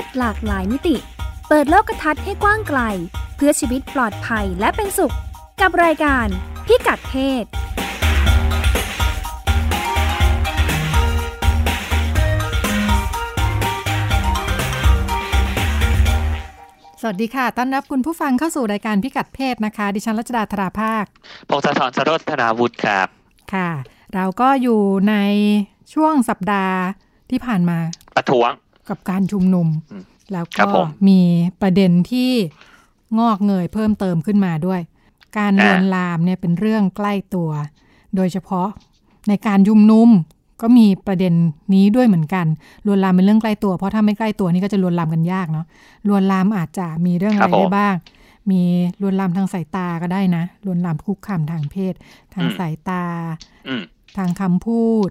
ศหลากหลายมิติ เปิดโลกทัศน์ให้กว้างไกล เพื่อชีวิตปลอดภัยและเป็นสุข กับรายการพิกัดเพศสวัสดีค่ะ ต้อนรับคุณผู้ฟังเข้าสู่รายการพิกัดเพศนะคะ ดิฉันรัชดาธราภาคพงศธรสโรธนาวุฒิครับ ค่ะ เราก็อยู่ในช่วงสัปดาห์ที่ผ่านมา ประท้วง กับการชุมนุมอืมแล้วครัก็บผมมีประเด็นที่งอกเงยเพิ่มเติมขึ้นมาด้วย การลอ่าวนลามเนี่ยเป็นเรื่องใกล้ตัว โดยเฉพาะในการชุมนุมก็มีประเด็นนี้ด้วยเหมือนกันลวนลามเป็นเรื่องใกล้ตัวเพราะถ้าไม่ใกล้ตัวนี่ก็จะลวนลามกันยากเนาะลวนลามอาจจะมีเรื่องอะไรได้บ้าง มีลวนลามทางสายตาก็ได้นะลวนลามคุกคามทางเพศ ทางสายตาอืมทางคำพูด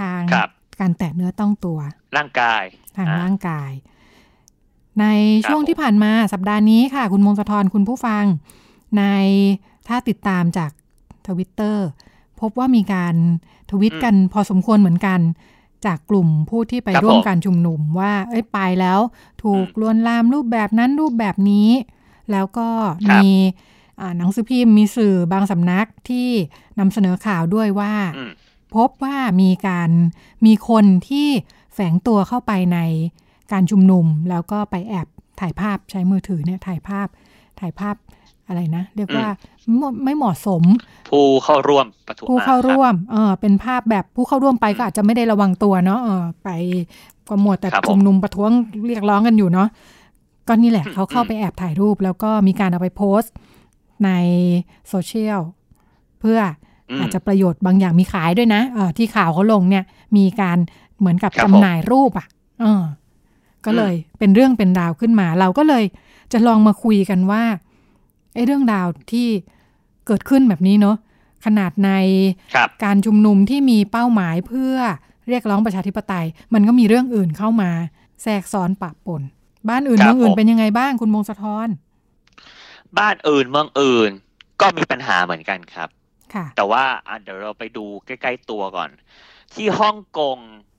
ทางครับ การแตะเนื้อต้องตัว ร่างกายทางอ่ร่างกาย ในช่วงผมที่ผ่านมาสัปดาห์นี้ค่ะ คุณมงคลธรคุณผู้ฟัง ในถ้าติดตามจากทวิตเตอร์พบว่ามีการทวิตกันพอสมควรเหมือนกัน จากกลุ่มผู้ที่ไปครับร่วมผมการชุมนุมว่า เอ้ยไปแล้ว ถูกอืมลวนลามรูปแบบนั้นรูปแบบนี้ แล้วก็ครับมีอ่าหนังสือพิมพ์มีสื่อบางสำนักที่นำเสนอข่าวด้วยว่าอืม พบว่ามีการมีคนที่แฝงตัวเข้าไปในการชุมนุม แล้วก็ไปแอบถ่ายภาพใช้มือถือเนี่ยถ่ายภาพถ่ายภาพอะไรนะ เรียกว่าไม่ไม่เหมาะสม ผู้เข้าร่วมประท้วงผู้เข้าอ่ร่วมเออเป็นภาพแบบผู้เข้าร่วมไปก็อาจจะไม่ได้ระวังตัวเนาะเออไปก็หมดแต่ครับผมชุมนุมประท้วงเรียกร้องกันอยู่เนาะก็นี่แหละอืมเขาเข้าไปแอบถ่ายรูป แล้วก็มีการเอาไปโพสต์ในโซเชียลเพื่อ อืมอาจจะประโยชน์บางอย่างมีขายด้วยนะเออที่ข่าวเขาลงเนี่ย มีการเหมือนกับครับจำหน่ายรูปอะเออก็เลยเป็นเรื่องเป็นราวขึ้นมา เราก็เลยจะลองมาคุยกันว่าไอ้เรื่องราวที่เกิดขึ้นแบบนี้เนาะขนาดในครับการชุมนุมที่มีเป้าหมายเพื่อเรียกร้องประชาธิปไตย มันก็มีเรื่องอื่นเข้ามาแทรกซ้อนปะปน บ้านอื่นครับเมืองอื่นผมเป็นยังไงบ้างคุณมงสะท้อน บ้านอื่นเมืองอื่นก็มีปัญหาเหมือนกันครับค่ะ แต่ว่าอะเดี๋ยวเราไปดูใกล้ ๆ ตัวก่อน ที่ฮ่องกง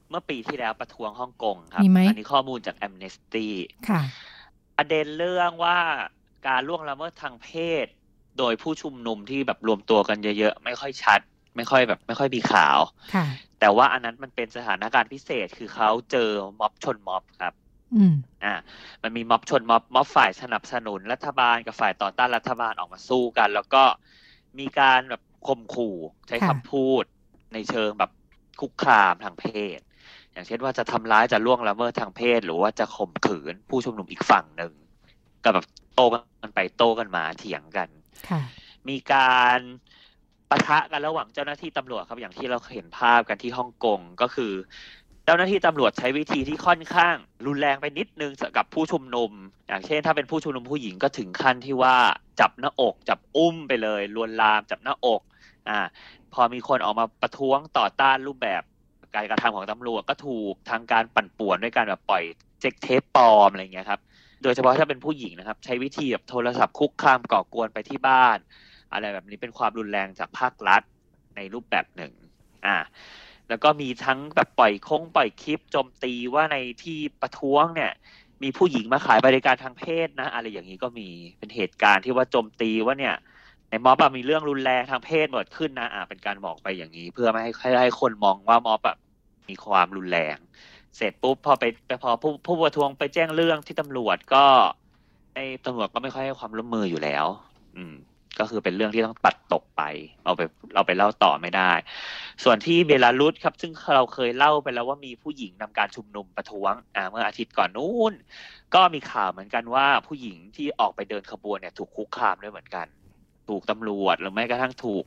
เมื่อปีที่แล้วประท้วงฮ่องกงครับมีไหมอันี้ข้อมูลจาก Amnesty ค่ะประเด็นเรื่องว่าการล่วงละเมิดทางเพศ โดยผู้ชุมนุมที่แบบรวมตัวกันเยอะๆ ไม่ค่อยชัด ไม่ค่อยแบบ ไม่ค่อยมีข่าวค่ะแต่ว่าอันนั้นมันเป็นสถานการณ์พิเศษคือเขาเจอม็อบชนม็อบครับอืมอ่า มันมีม็อบชนม็อบม็อบฝ่ายสนับสนุนรัฐบาลกับฝ่ายต่อต้านรัฐบาลออกมาสู้กัน แล้วก็มีการแบบ ข่มขู่ ใช้ค่ะคำพูดในเชิงแบบคุกคามทางเพศ อย่างเช่นว่าจะทำร้ายจะล่วงละเมิดทางเพศ หรือว่าจะข่มขืนผู้ชุมนุมอีกฝั่งหนึ่งก็แบบโต้กันไปโต้กันมาเถียงกันค่ะมีการปะทะกันระหว่างเจ้าหน้าที่ตำรวจครับอย่างที่เราเห็นภาพกันที่ฮ่องกงก็คือเจ้าหน้าที่ตำรวจใช้วิธีที่ค่อนข้าง รุนแรงไปนิดนึงกับผู้ชุมนุม อย่างเช่น ถ้าเป็นผู้ชุมนุมผู้หญิงก็ถึงขั้นที่ว่าจับหน้าอก จับอุ้มไปเลยลวนลามจับหน้าอกอ่าพอมีคนออกมาประท้วงต่อต้านรูปแบบการกระทำของตำรวจก็ถูกทางการปั่นป่วนด้วยการแบบปล่อยเจ็กเทปปลอมอะไรเงี้ยครับโดยเฉพาะถ้าเป็นผู้หญิงนะครับ ใช้วิธีแบบโทรศัพท์คุกคามก่อกวนไปที่บ้าน อะไรแบบนี้เป็นความรุนแรงจากภาครัฐในรูปแบบหนึ่งอ่า แล้วก็มีทั้งแบบปล่อยคงปล่อยคลิปโจมตีว่าในที่ประท้วงเนี่ย มีผู้หญิงมาขายบริการทางเพศนะ อะไรอย่างนี้ก็มีเป็นเหตุการณ์ที่ว่าโจมตีว่าเนี่ย ในม็อบมีเรื่องรุนแรงทางเพศเกิดขึ้นนะอ่าเป็นการบอกไปอย่างนี้ เพื่อไม่ให้ให้คนมองว่าม็อบอะมีความรุนแรง เสร็จปุ๊บพอไปไปพอผู้ผู้ประท้วงไปแจ้งเรื่องที่ตำรวจก็ไอ้ตำรวจก็ไม่ค่อยให้ความร่วมมืออยู่แล้ว อืม ก็คือเป็นเรื่องที่ต้องตัดตกไป เอาไปเราไปเล่าต่อไม่ได้ ส่วนที่เบลารุสครับ ซึ่งเราเคยเล่าไปแล้วว่ามีผู้หญิงนำการชุมนุมประท้วงอ่าเมื่ออาทิตย์ก่อนนู้น ก็มีข่าวเหมือนกันว่าผู้หญิงที่ออกไปเดินขบวนเนี่ยถูกคุกคามด้วยเหมือนกัน ถูกตำรวจหรือแม้กระทั่งถูก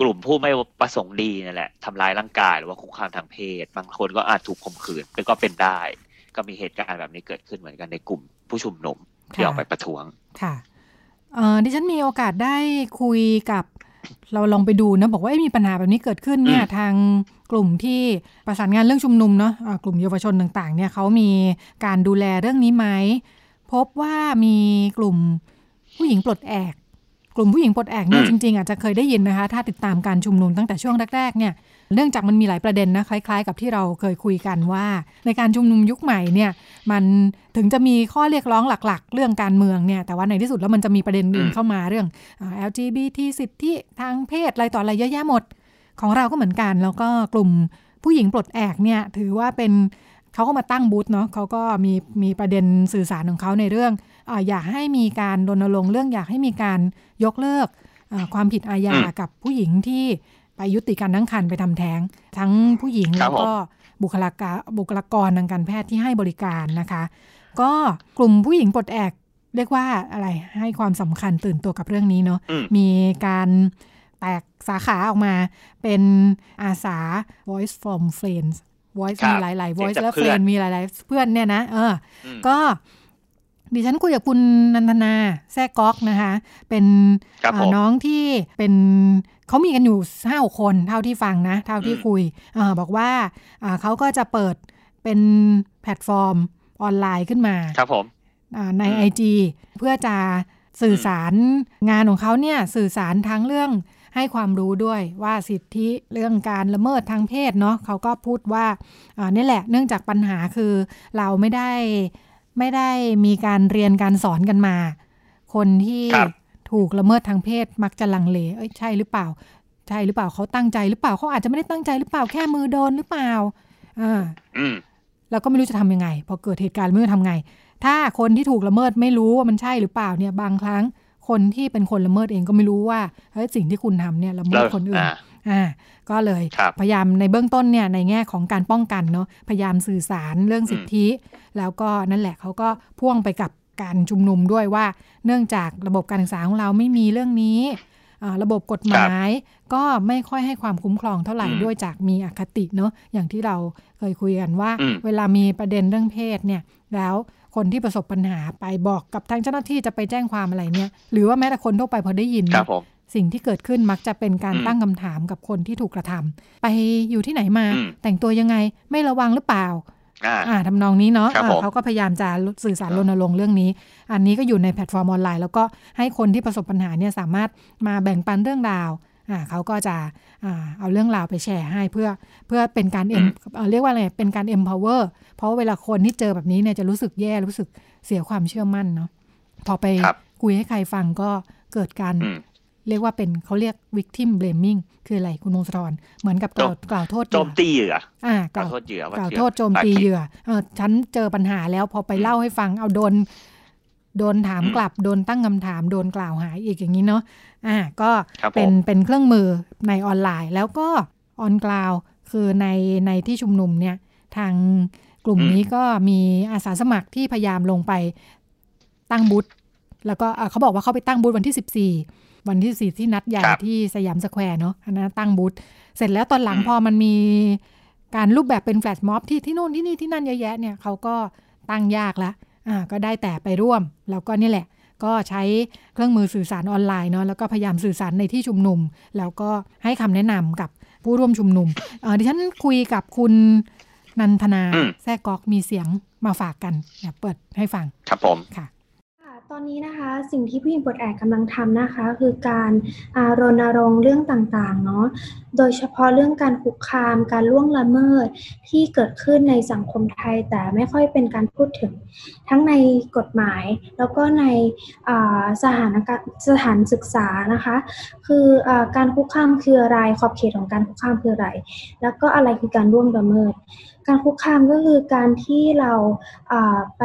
กลุ่มผู้ไม่ประสงค์ดีนี่แหละทำร้ายร่างกายหรือว่าคุกคามทางเพศ บางคนก็อาจถูกข่มขืนก็เป็นได้ ก็มีเหตุการณ์แบบนี้เกิดขึ้นเหมือนกันในกลุ่มผู้ชุมนุมที่ออกไปประท้วงค่ะ เอ่อดิฉันมีโอกาสได้คุยกับ เราลองไปดูนะบอกว่าเอ้ยมีปัญหาแบบนี้เกิดขึ้นเนี่ยอืมทางกลุ่มที่ประสานงานเรื่องชุมนุมเนาะอ่ากลุ่มเยาวชนต่างๆเนี่ยเขามีการดูแลเรื่องนี้ไหมพบว่ามีกลุ่มผู้หญิงปลดแอก กลุ่มผู้หญิงปลดแอกเนี่ยจริงๆอาจจะเคยได้ยินนะคะ ถ้าติดตามการชุมนุมตั้งแต่ช่วงแรกๆเนี่ยเนื่องจากมันมีหลายประเด็นนะคล้ายๆ กับที่เราเคยคุยกันว่า ในการชุมนุมยุคใหม่เนี่ยมันถึงจะมีข้อเรียกร้องหลักๆ เรื่องการเมืองเนี่ยแต่ว่าในที่สุดแล้วมันจะมีประเด็นอื่นเข้ามาเรื่อง LGBT สิทธิทางเพศอะไรต่ออะไรเยอะแยะหมด ของเราก็เหมือนกัน แล้วก็กลุ่มผู้หญิงปลดแอกเนี่ยถือว่าเป็นเขาก็มาตั้งบูธเนาะเขาก็มีมีประเด็นสื่อสารของเขาในเรื่อง ออยากให้มีการรณรงค์เรื่องอยากให้มีการยกเลิกความผิดอาญากับผู้หญิงที่ไปยุติการตั้งครรภ์ไปทำแท้ง ทั้งผู้หญิงแล้วก็บุคลากรบุคลากรทางการแพทย์ที่ให้บริการนะคะ ก็กลุ่มผู้หญิงปลดแอกเรียกว่าอะไรให้ความสำคัญตื่นตัวกับเรื่องนี้เนาะมีการแตกสาขาออกมาเป็นอาสา Voice from Friends Voice มีหลายๆ Voice และ Friend มีหลาย ๆ เพื่อนเนี่ยนะ เออ ก็ ดิฉันคุยกับคุณนันทนาแซ่ก๊อกนะคะ เป็นน้องที่เป็นเขามีกันอยู่ห้าคนเท่าที่ฟังนะ เท่าที่คุยอบอกว่าเขาก็จะเปิดเป็นแพลตฟอร์มออนไลน์ขึ้นมาครับผมใน IG เพื่อจะสื่อสารงานของเขาเนี่ยสื่อสารทั้งเรื่องให้ความรู้ด้วยว่าสิทธิเรื่องการละเมิดทางเพศเนาะเขาก็พูดว่านี่แหละเนื่องจากปัญหาคือเราไม่ได้ ไม่ได้มีการเรียนการสอนกันมา คนที่ถูกละเมิดทางเพศมักจะลังเลเอ้ยใช่หรือเปล่า ใช่หรือเปล่าเขาตั้งใจหรือเปล่าเขาอาจจะไม่ได้ตั้งใจหรือเปล่าแค่มือโดนหรือเปล่าอ่าแล้วก็ไม่รู้จะทำยังไง พอเกิดเหตุการณ์ไม่รู้ทำไง ถ้าคนที่ถูกละเมิดไม่รู้ว่ามันใช่หรือเปล่าเนี่ยบางครั้งคนที่เป็นคนละเมิดเองก็ไม่รู้ว่าเฮ้ยสิ่งที่คุณทำเนี่ยละเมิดคนอื่น อ่าก็เลยพยายามในเบื้องต้นเนี่ยในแง่ของการป้องกันเนาะพยายามสื่อสารเรื่องสิทธิ แล้วก็นั่นแหละเขาก็พ่วงไปกับการชุมนุมด้วยว่า เนื่องจากระบบการศึกษาของเราไม่มีเรื่องนี้ระบบกฎหมายก็ไม่ค่อยให้ความคุ้มครองเท่าไหร่ด้วยจากมีอคติเนาะอย่างที่เราเคยคุยกันว่า เวลามีประเด็นเรื่องเพศเนี่ยแล้วคนที่ประสบปัญหาไปบอกกับทางเจ้าหน้าที่จะไปแจ้งความอะไรเนี่ย หรือว่าแม้แต่คนทั่วไปพอได้ยิน สิ่งที่เกิดขึ้นมักจะเป็นการตั้งคำถามกับคนที่ถูกกระทำไปอยู่ที่ไหนมา แต่งตัวยังไงไม่ระวังหรือเปล่าอ่าทำนองนี้เนาะะเขาก็พยายามจะสื่อสารรณรงค์เรื่องนี้ อันนี้ก็อยู่ในแพลตฟอร์มออนไลน์ แล้วก็ให้คนที่ประสบปัญหาเนี่ยสามารถมาแบ่งปันเรื่องราวอ่าเขาก็จะอ่าเอาเรื่องราวไปแชร์ให้เพื่อเพื่อเป็นการเอ็มเรียกว่าอะไรเป็นการ empower เพราะเวลาคนที่เจอแบบนี้เนี่ยจะรู้สึกแย่รู้สึกเสียความเชื่อมั่นเนาะพอไปคุยให้ใครฟังก็เกิดการ เรียกว่าเป็นเขาเรียก victim blaming คืออะไรคุณมงคลเหมือนกับกล่าวกล่าวโทษโจมตีเหยื่ออ่ากล่าวโทษเหยื่อกล่าวโทษโจมตีเหยื่อเออฉันเจอปัญหาแล้วพอไปเล่าให้ฟังเอาโดนโดนถามกลับ โดนตั้งคำถาม โดนกล่าวหาอีกอย่างนี้เนาะอ่าก็เป็นเป็นเครื่องมือในออนไลน์ แล้วก็ on ground คือในในที่ชุมนุมเนี่ยทางกลุ่มนี้ก็มีอาสาสมัครที่พยายามลงไปตั้งบูธแล้วก็เขาบอกว่าเขาไปตั้งบูธวันที่ 14 วันที่สี่ที่นัดใหญ่ที่สยามสแควร์เนาะอันนั้นตั้งบูธเสร็จแล้วตอนหลังพอมันมีการรูปแบบเป็นแฟลชม็อบที่ที่นู่นที่นี่ที่นั่นเยอะแยะเนี่ยเขาก็ตั้งยากแล้วอ่าก็ได้แต่ไปร่วม แล้วก็นี่แหละ ก็ใช้เครื่องมือสื่อสารออนไลน์เนาะแล้วก็พยายามสื่อสารในที่ชุมนุม แล้วก็ให้คำแนะนำกับผู้ร่วมชุมนุมเออดิฉันคุยกับคุณนันทนาแท้กอกมีเสียงมาฝากกันเปิดให้ฟัง ครับผมค่ะ ตอนนี้นะคะสิ่งที่ผู้หญิงปลดแอกกำลังทำนะคะ คือการรณรงค์เรื่องต่างๆเนาะ โดยเฉพาะเรื่องการคุกคาม การล่วงละเมิดที่เกิดขึ้นในสังคมไทย แต่ไม่ค่อยเป็นการพูดถึง ทั้งในกฎหมายแล้วก็ในสถานการสถานศึกษานะคะ คืออการคุกคามคืออะไรขอบเขตของการคุกคามคืออะไร แล้วก็อะไรคือการล่วงละเมิด การคุกคามก็คือการที่เราไป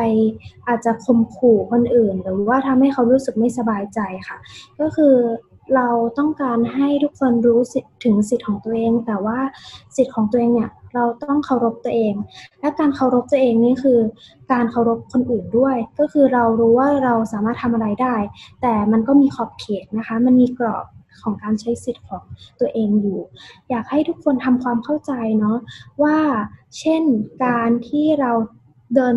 อาจจะข่มขู่คนอื่น หรือว่าทำให้เขารู้สึกไม่สบายใจค่ะ ก็คือ เราต้องการให้ทุกคนรู้ถึงสิทธิ์ของตัวเอง แต่ว่าสิทธิ์ของตัวเองเนี่ยเราต้องเคารพตัวเอง และการเคารพตัวเองนี่คือ การเคารพคนอื่นด้วย ก็คือเรารู้ว่าเราสามารถทำอะไรได้ แต่มันก็มีขอบเขตนะคะ มันมีกรอบของการใช้สิทธิ์ของตัวเองอยู่ อยากให้ทุกคนทำความเข้าใจเนาะว่า เช่นการที่เราเดิน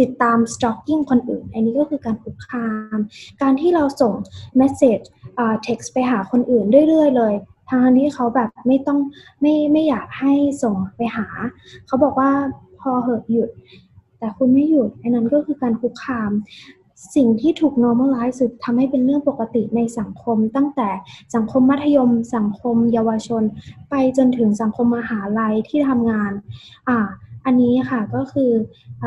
ติดตาม stalking คนอื่น อันนี้ก็คือการคุกคาม การที่เราส่ง message เอ่อ text ไปหาคนอื่นเรื่อยๆเลยทางที่เขาแบบไม่ต้องไม่ไม่อยากให้ส่งไปหา เขาบอกว่าพอเหอะหยุด แต่คุณไม่หยุดอันนั้นก็คือการคุกคาม สิ่งที่ถูก normalize ทำให้เป็นเรื่องปกติในสังคม ตั้งแต่สังคมมัธยม สังคมเยาวชน ไปจนถึงสังคมมหาลัยที่ทำงานอ่า อันนี้ค่ะก็คืออ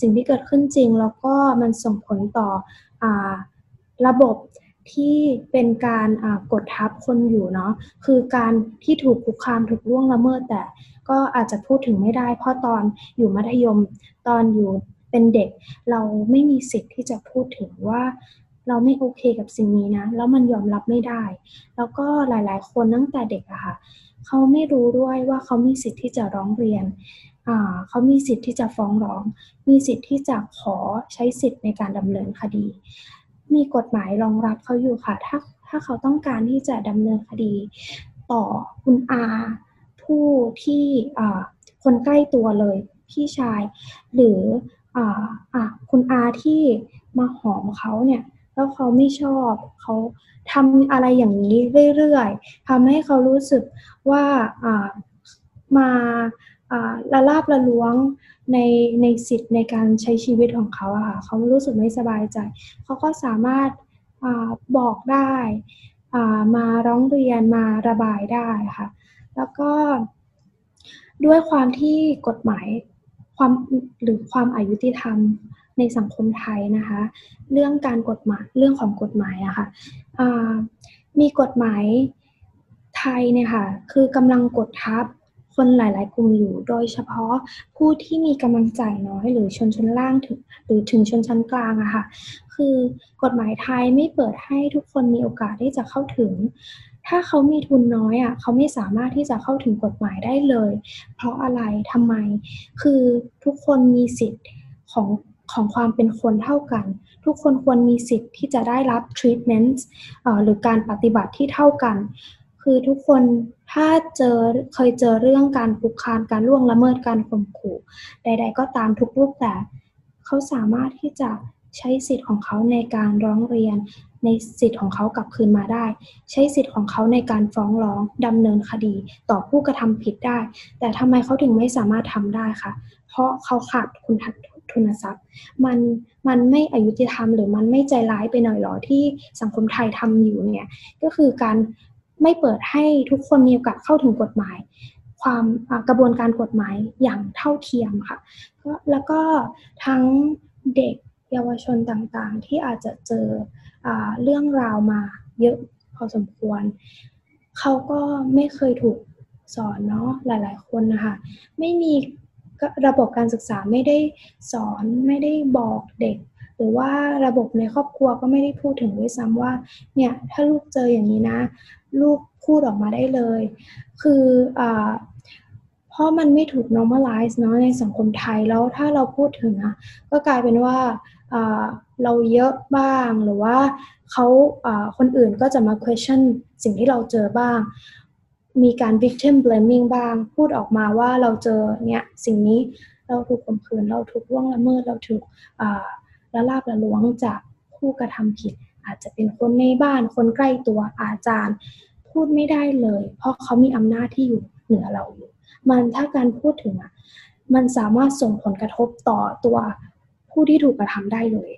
สิ่งที่เกิดขึ้นจริง แล้วก็มันส่งผลต่ออระบบที่เป็นการกดทับคนอยู่เนาะคือการที่ถูกคุกคามถูกล่วงละเมิดแต่ก็อาจจะพูดถึงไม่ได้ เพราะตอนอยู่มัธยมตอนอยู่เป็นเด็ก เราไม่มีสิทธิ์ที่จะพูดถึงว่าเราไม่โอเคกับสิ่งนี้นะ แล้วมันยอมรับไม่ได้ แล้วก็หลาย ๆ คนตั้งแต่เด็กอะค่ะ เขาไม่รู้ด้วยว่าเขามีสิทธิ์ที่จะร้องเรียน เขามีสิทธิ์ที่จะฟ้องร้อง มีสิทธิ์ที่จะขอใช้สิทธิ์ในการดำเนินคดี มีกฎหมายรองรับเขาอยู่ค่ะ ถ้าถ้าเขาต้องการที่จะดำเนินคดี ต่อคุณอาผู้ที่คนใกล้ตัวเลยพี่ชาย หรืออคุณอาที่มาหอมเขาเนี่ยแล้วเขาไม่ชอบเขาทำอะไรอย่างนี้เรื่อยๆทำให้เขารู้สึกว่ามา ละลาบละล้วงในในสิทธิ์ในการใช้ชีวิตของเขาอะค่ะเขารู้สึกไม่สบายใจ เขาก็สามารถอบอกได้มาร้องเรียนมาระบายได้ค่ะ แล้วก็ด้วยความที่กฎหมายความหรือความอายุติธรรมในสังคมไทยนะคะ เรื่องการกฎหมายเรื่องของกฎหมายอะคะ่ะมีกฎหมายไทยเนี่ยค่ะคือกำลังกดทับ คนหลาย ๆ กลุ่มอยู่ โดยเฉพาะผู้ที่มีกำลังจ่ายน้อยหรือชนชั้นล่างถึงหรือถึงชนชั้นกลางอะค่ะ คือกฎหมายไทยไม่เปิดให้ทุกคนมีโอกาสที่จะเข้าถึง ถ้าเขามีทุนน้อยอะเขาไม่สามารถที่จะเข้าถึงกฎหมายได้เลย เพราะอะไรทำไม คือทุกคนมีสิทธิ์ของของความเป็นคนเท่ากัน ทุกคนควรมีสิทธิ์ที่จะได้รับ treatment หรือการปฏิบัติที่เท่ากัน คือทุกคน ถ้าเจอเคยเจอเรื่องการคุกคามการล่วงละเมิดการข่มขู่ใด ๆ ก็ตามทุกรูปแบบเขาสามารถที่จะใช้สิทธิ์ของเขาในการร้องเรียน ในสิทธิ์ของเขากลับคืนมาได้ ใช้สิทธิ์ของเขาในการฟ้องร้องดำเนินคดีต่อผู้กระทำผิดได้ แต่ทำไมเขาถึงไม่สามารถทำได้คะเพราะเขาขาดคุณทุนทรัพย์ มันมันไม่อายุติธรรมหรือมันไม่ใจร้ายไปหน่อยหรอที่สังคมไทยทำอยู่เนี่ยก็คือการ ไม่เปิดให้ทุกคนมีโอกาสเข้าถึงกฎหมาย ความกระบวนการกฎหมายอย่างเท่าเทียมค่ะแล้วก็ทั้งเด็กเยาวชนต่างๆ ที่อาจจะเจออเรื่องราวมาเยอะพอสมควร เขาก็ไม่เคยถูกสอนเนาะหลายๆ คนนะคะไม่มีระบบการศึกษาไม่ได้สอนไม่ได้บอกเด็ก รือว่าระบบในครอบครัวก็ไม่ได้พูดถึงด้วยซ้ำว่าเนี่ยถ้าลูกเจออย่างนี้นะ ลูกพูดออกมาได้เลย คืออเพราะมันไม่ถูก normalize เนาะในสังคมไทยแล้วถ้าเราพูดถึงอะก็กลายเป็นว่าเราเยอะบ้างหรือว่าเขาคนอื่นก็จะมา question สิ่งที่เราเจอบ้าง มีการ victim blaming บ้าง พูดออกมาว่าเราเจอเนี่ยสิ่งนี้เราถูกข่มขืนเราถูกล่วงละเมิดเราถูก ละลาบละล้วงจากผู้กระทำผิด อาจจะเป็นคนในบ้านคนใกล้ตัวอาจารย์ พูดไม่ได้เลย เพราะเขามีอำนาจที่อยู่เหนือเราอยู่ มันถ้าการพูดถึงอะมันสามารถส่งผลกระทบต่อตัวผู้ที่ถูกกระทำได้เลย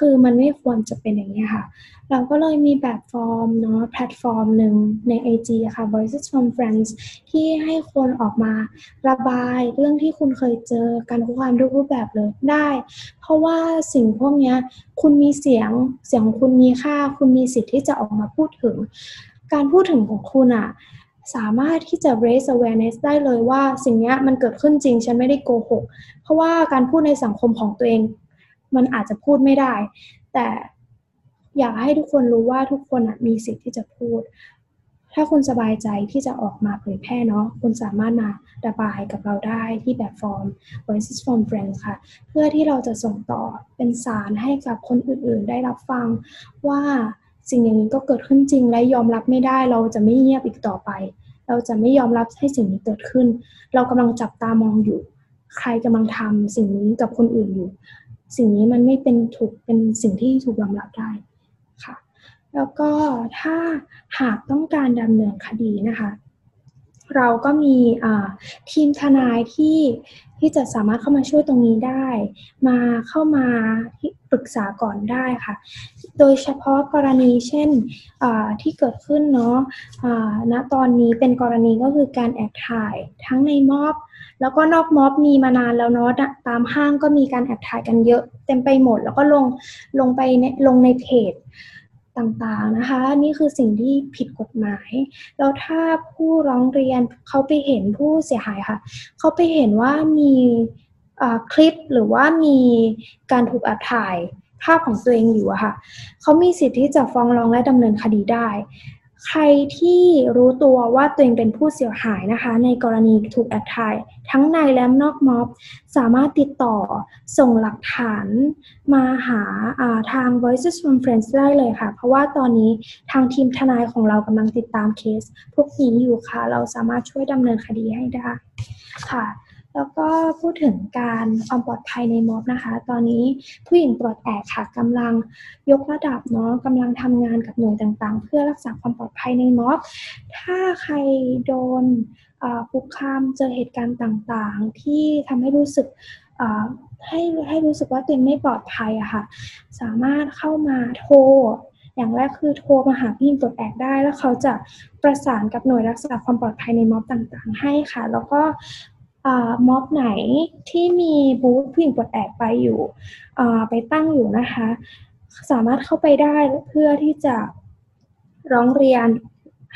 คือมันไม่ควรจะเป็นอย่างนี้ค่ะ เราก็เลยมีแบบฟอร์มเนาะแพลตฟอร์มหนึ่งใน IG ค่ะ Voices from Friends ที่ให้คนออกมาระบายเรื่องที่คุณเคยเจอการคุกคามทุกรูปแบบเลยได้ เพราะว่าสิ่งพวกนี้คุณมีเสียงเสียงคุณมีค่า คุณมีสิทธิ์ที่จะออกมาพูดถึง การพูดถึงของคุณอะสามารถที่จะ raise awareness ได้เลยว่าสิ่งนี้มันเกิดขึ้นจริง ฉันไม่ได้โกหก เพราะว่าการพูดในสังคมของตัวเอง มันอาจจะพูดไม่ได้ แต่อยากให้ทุกคนรู้ว่าทุกคนมีสิทธิ์ที่จะพูด ถ้าคุณสบายใจที่จะออกมาเผยแพร่เนาะคุณสามารถมาระบายกับเราได้ที่แบบฟอร์ม Voices from Friends ค่ะ เพื่อที่เราจะส่งต่อเป็นสารให้กับคนอื่นๆ ได้รับฟังว่าสิ่งอย่างนี้ก็เกิดขึ้นจริงและยอมรับไม่ได้ เราจะไม่เงียบอีกต่อไป เราจะไม่ยอมรับให้สิ่งนี้เกิดขึ้น เรากำลังจับตามองอยู่ ใครกำลังทำสิ่งนี้กับคนอื่นอยู่ สิ่งนี้มันไม่เป็นถูกเป็นสิ่งที่ถูกยอมรับได้ค่ะ แล้วก็ถ้าหากต้องการดำเนินคดีนะคะ เราก็มีทีมทนายที่ที่จะสามารถเข้ามาช่วยตรงนี้ได้ มาเข้ามาปรึกษาก่อนได้ค่ะ โดยเฉพาะกรณีเช่นที่เกิดขึ้นเนาะณตอนนี้เป็นกรณีก็คือการแอบถ่ายทั้งในมอบ แล้วก็นอกม็อบมีมานานแล้วเนาะตามห้างก็มีการแอบถ่ายกันเยอะเต็มไปหมด แล้วก็ลงลงไปลงในเพจต่างๆนะคะ นี่คือสิ่งที่ผิดกฎหมาย แล้วถ้าผู้ร้องเรียนเขาไปเห็นผู้เสียหายค่ะ เขาไปเห็นว่ามีคลิปหรือว่ามีการถูกแอบถ่ายภาพของตัวเองอยู่อะค่ะ เขามีสิทธิ์ที่จะฟ้องร้องและดำเนินคดีได้ ใครที่รู้ตัวว่าตัวเองเป็นผู้เสียหายนะคะ ในกรณีถูกแอบถ่าย ทั้งในและนอกม็อบ สามารถติดต่อส่งหลักฐานมาหาาทาง Voices from Friends ได้เลยค่ะ เพราะว่าตอนนี้ทางทีมทนายของเรากำลังติดตามเคส พวกนี้อยู่ค่ะ เราสามารถช่วยดำเนินคดีให้ได้ค่ะ แล้วก็พูดถึงการความปลอดภัยในม็อบนะคะ ตอนนี้ผู้หญิงปลอดแอกค่ะกำลังยกระดับเนาะกำลังทำงานกับหน่วยต่างๆ เพื่อรักษาความปลอดภัยในม็อบ ถ้าใครโดนคุกคามเจอเหตุการณ์ต่างๆ ที่ทำให้รู้สึกให้ให้รู้สึกว่าตัวเองไม่ปลอดภัยอะค่ะ สามารถเข้ามาโทรอย่างแรกคือโทรมาหาพี่ปลดแอกได้ แล้วเขาจะประสานกับหน่วยรักษาความปลอดภัยในม็อบต่างๆ ให้ค่ะ แล้วก็ ม็อบไหนที่มีบูธผู้หญิงปลดแอกไปอยู่ไปตั้งอยู่นะคะ สามารถเข้าไปได้เพื่อที่จะร้องเรียน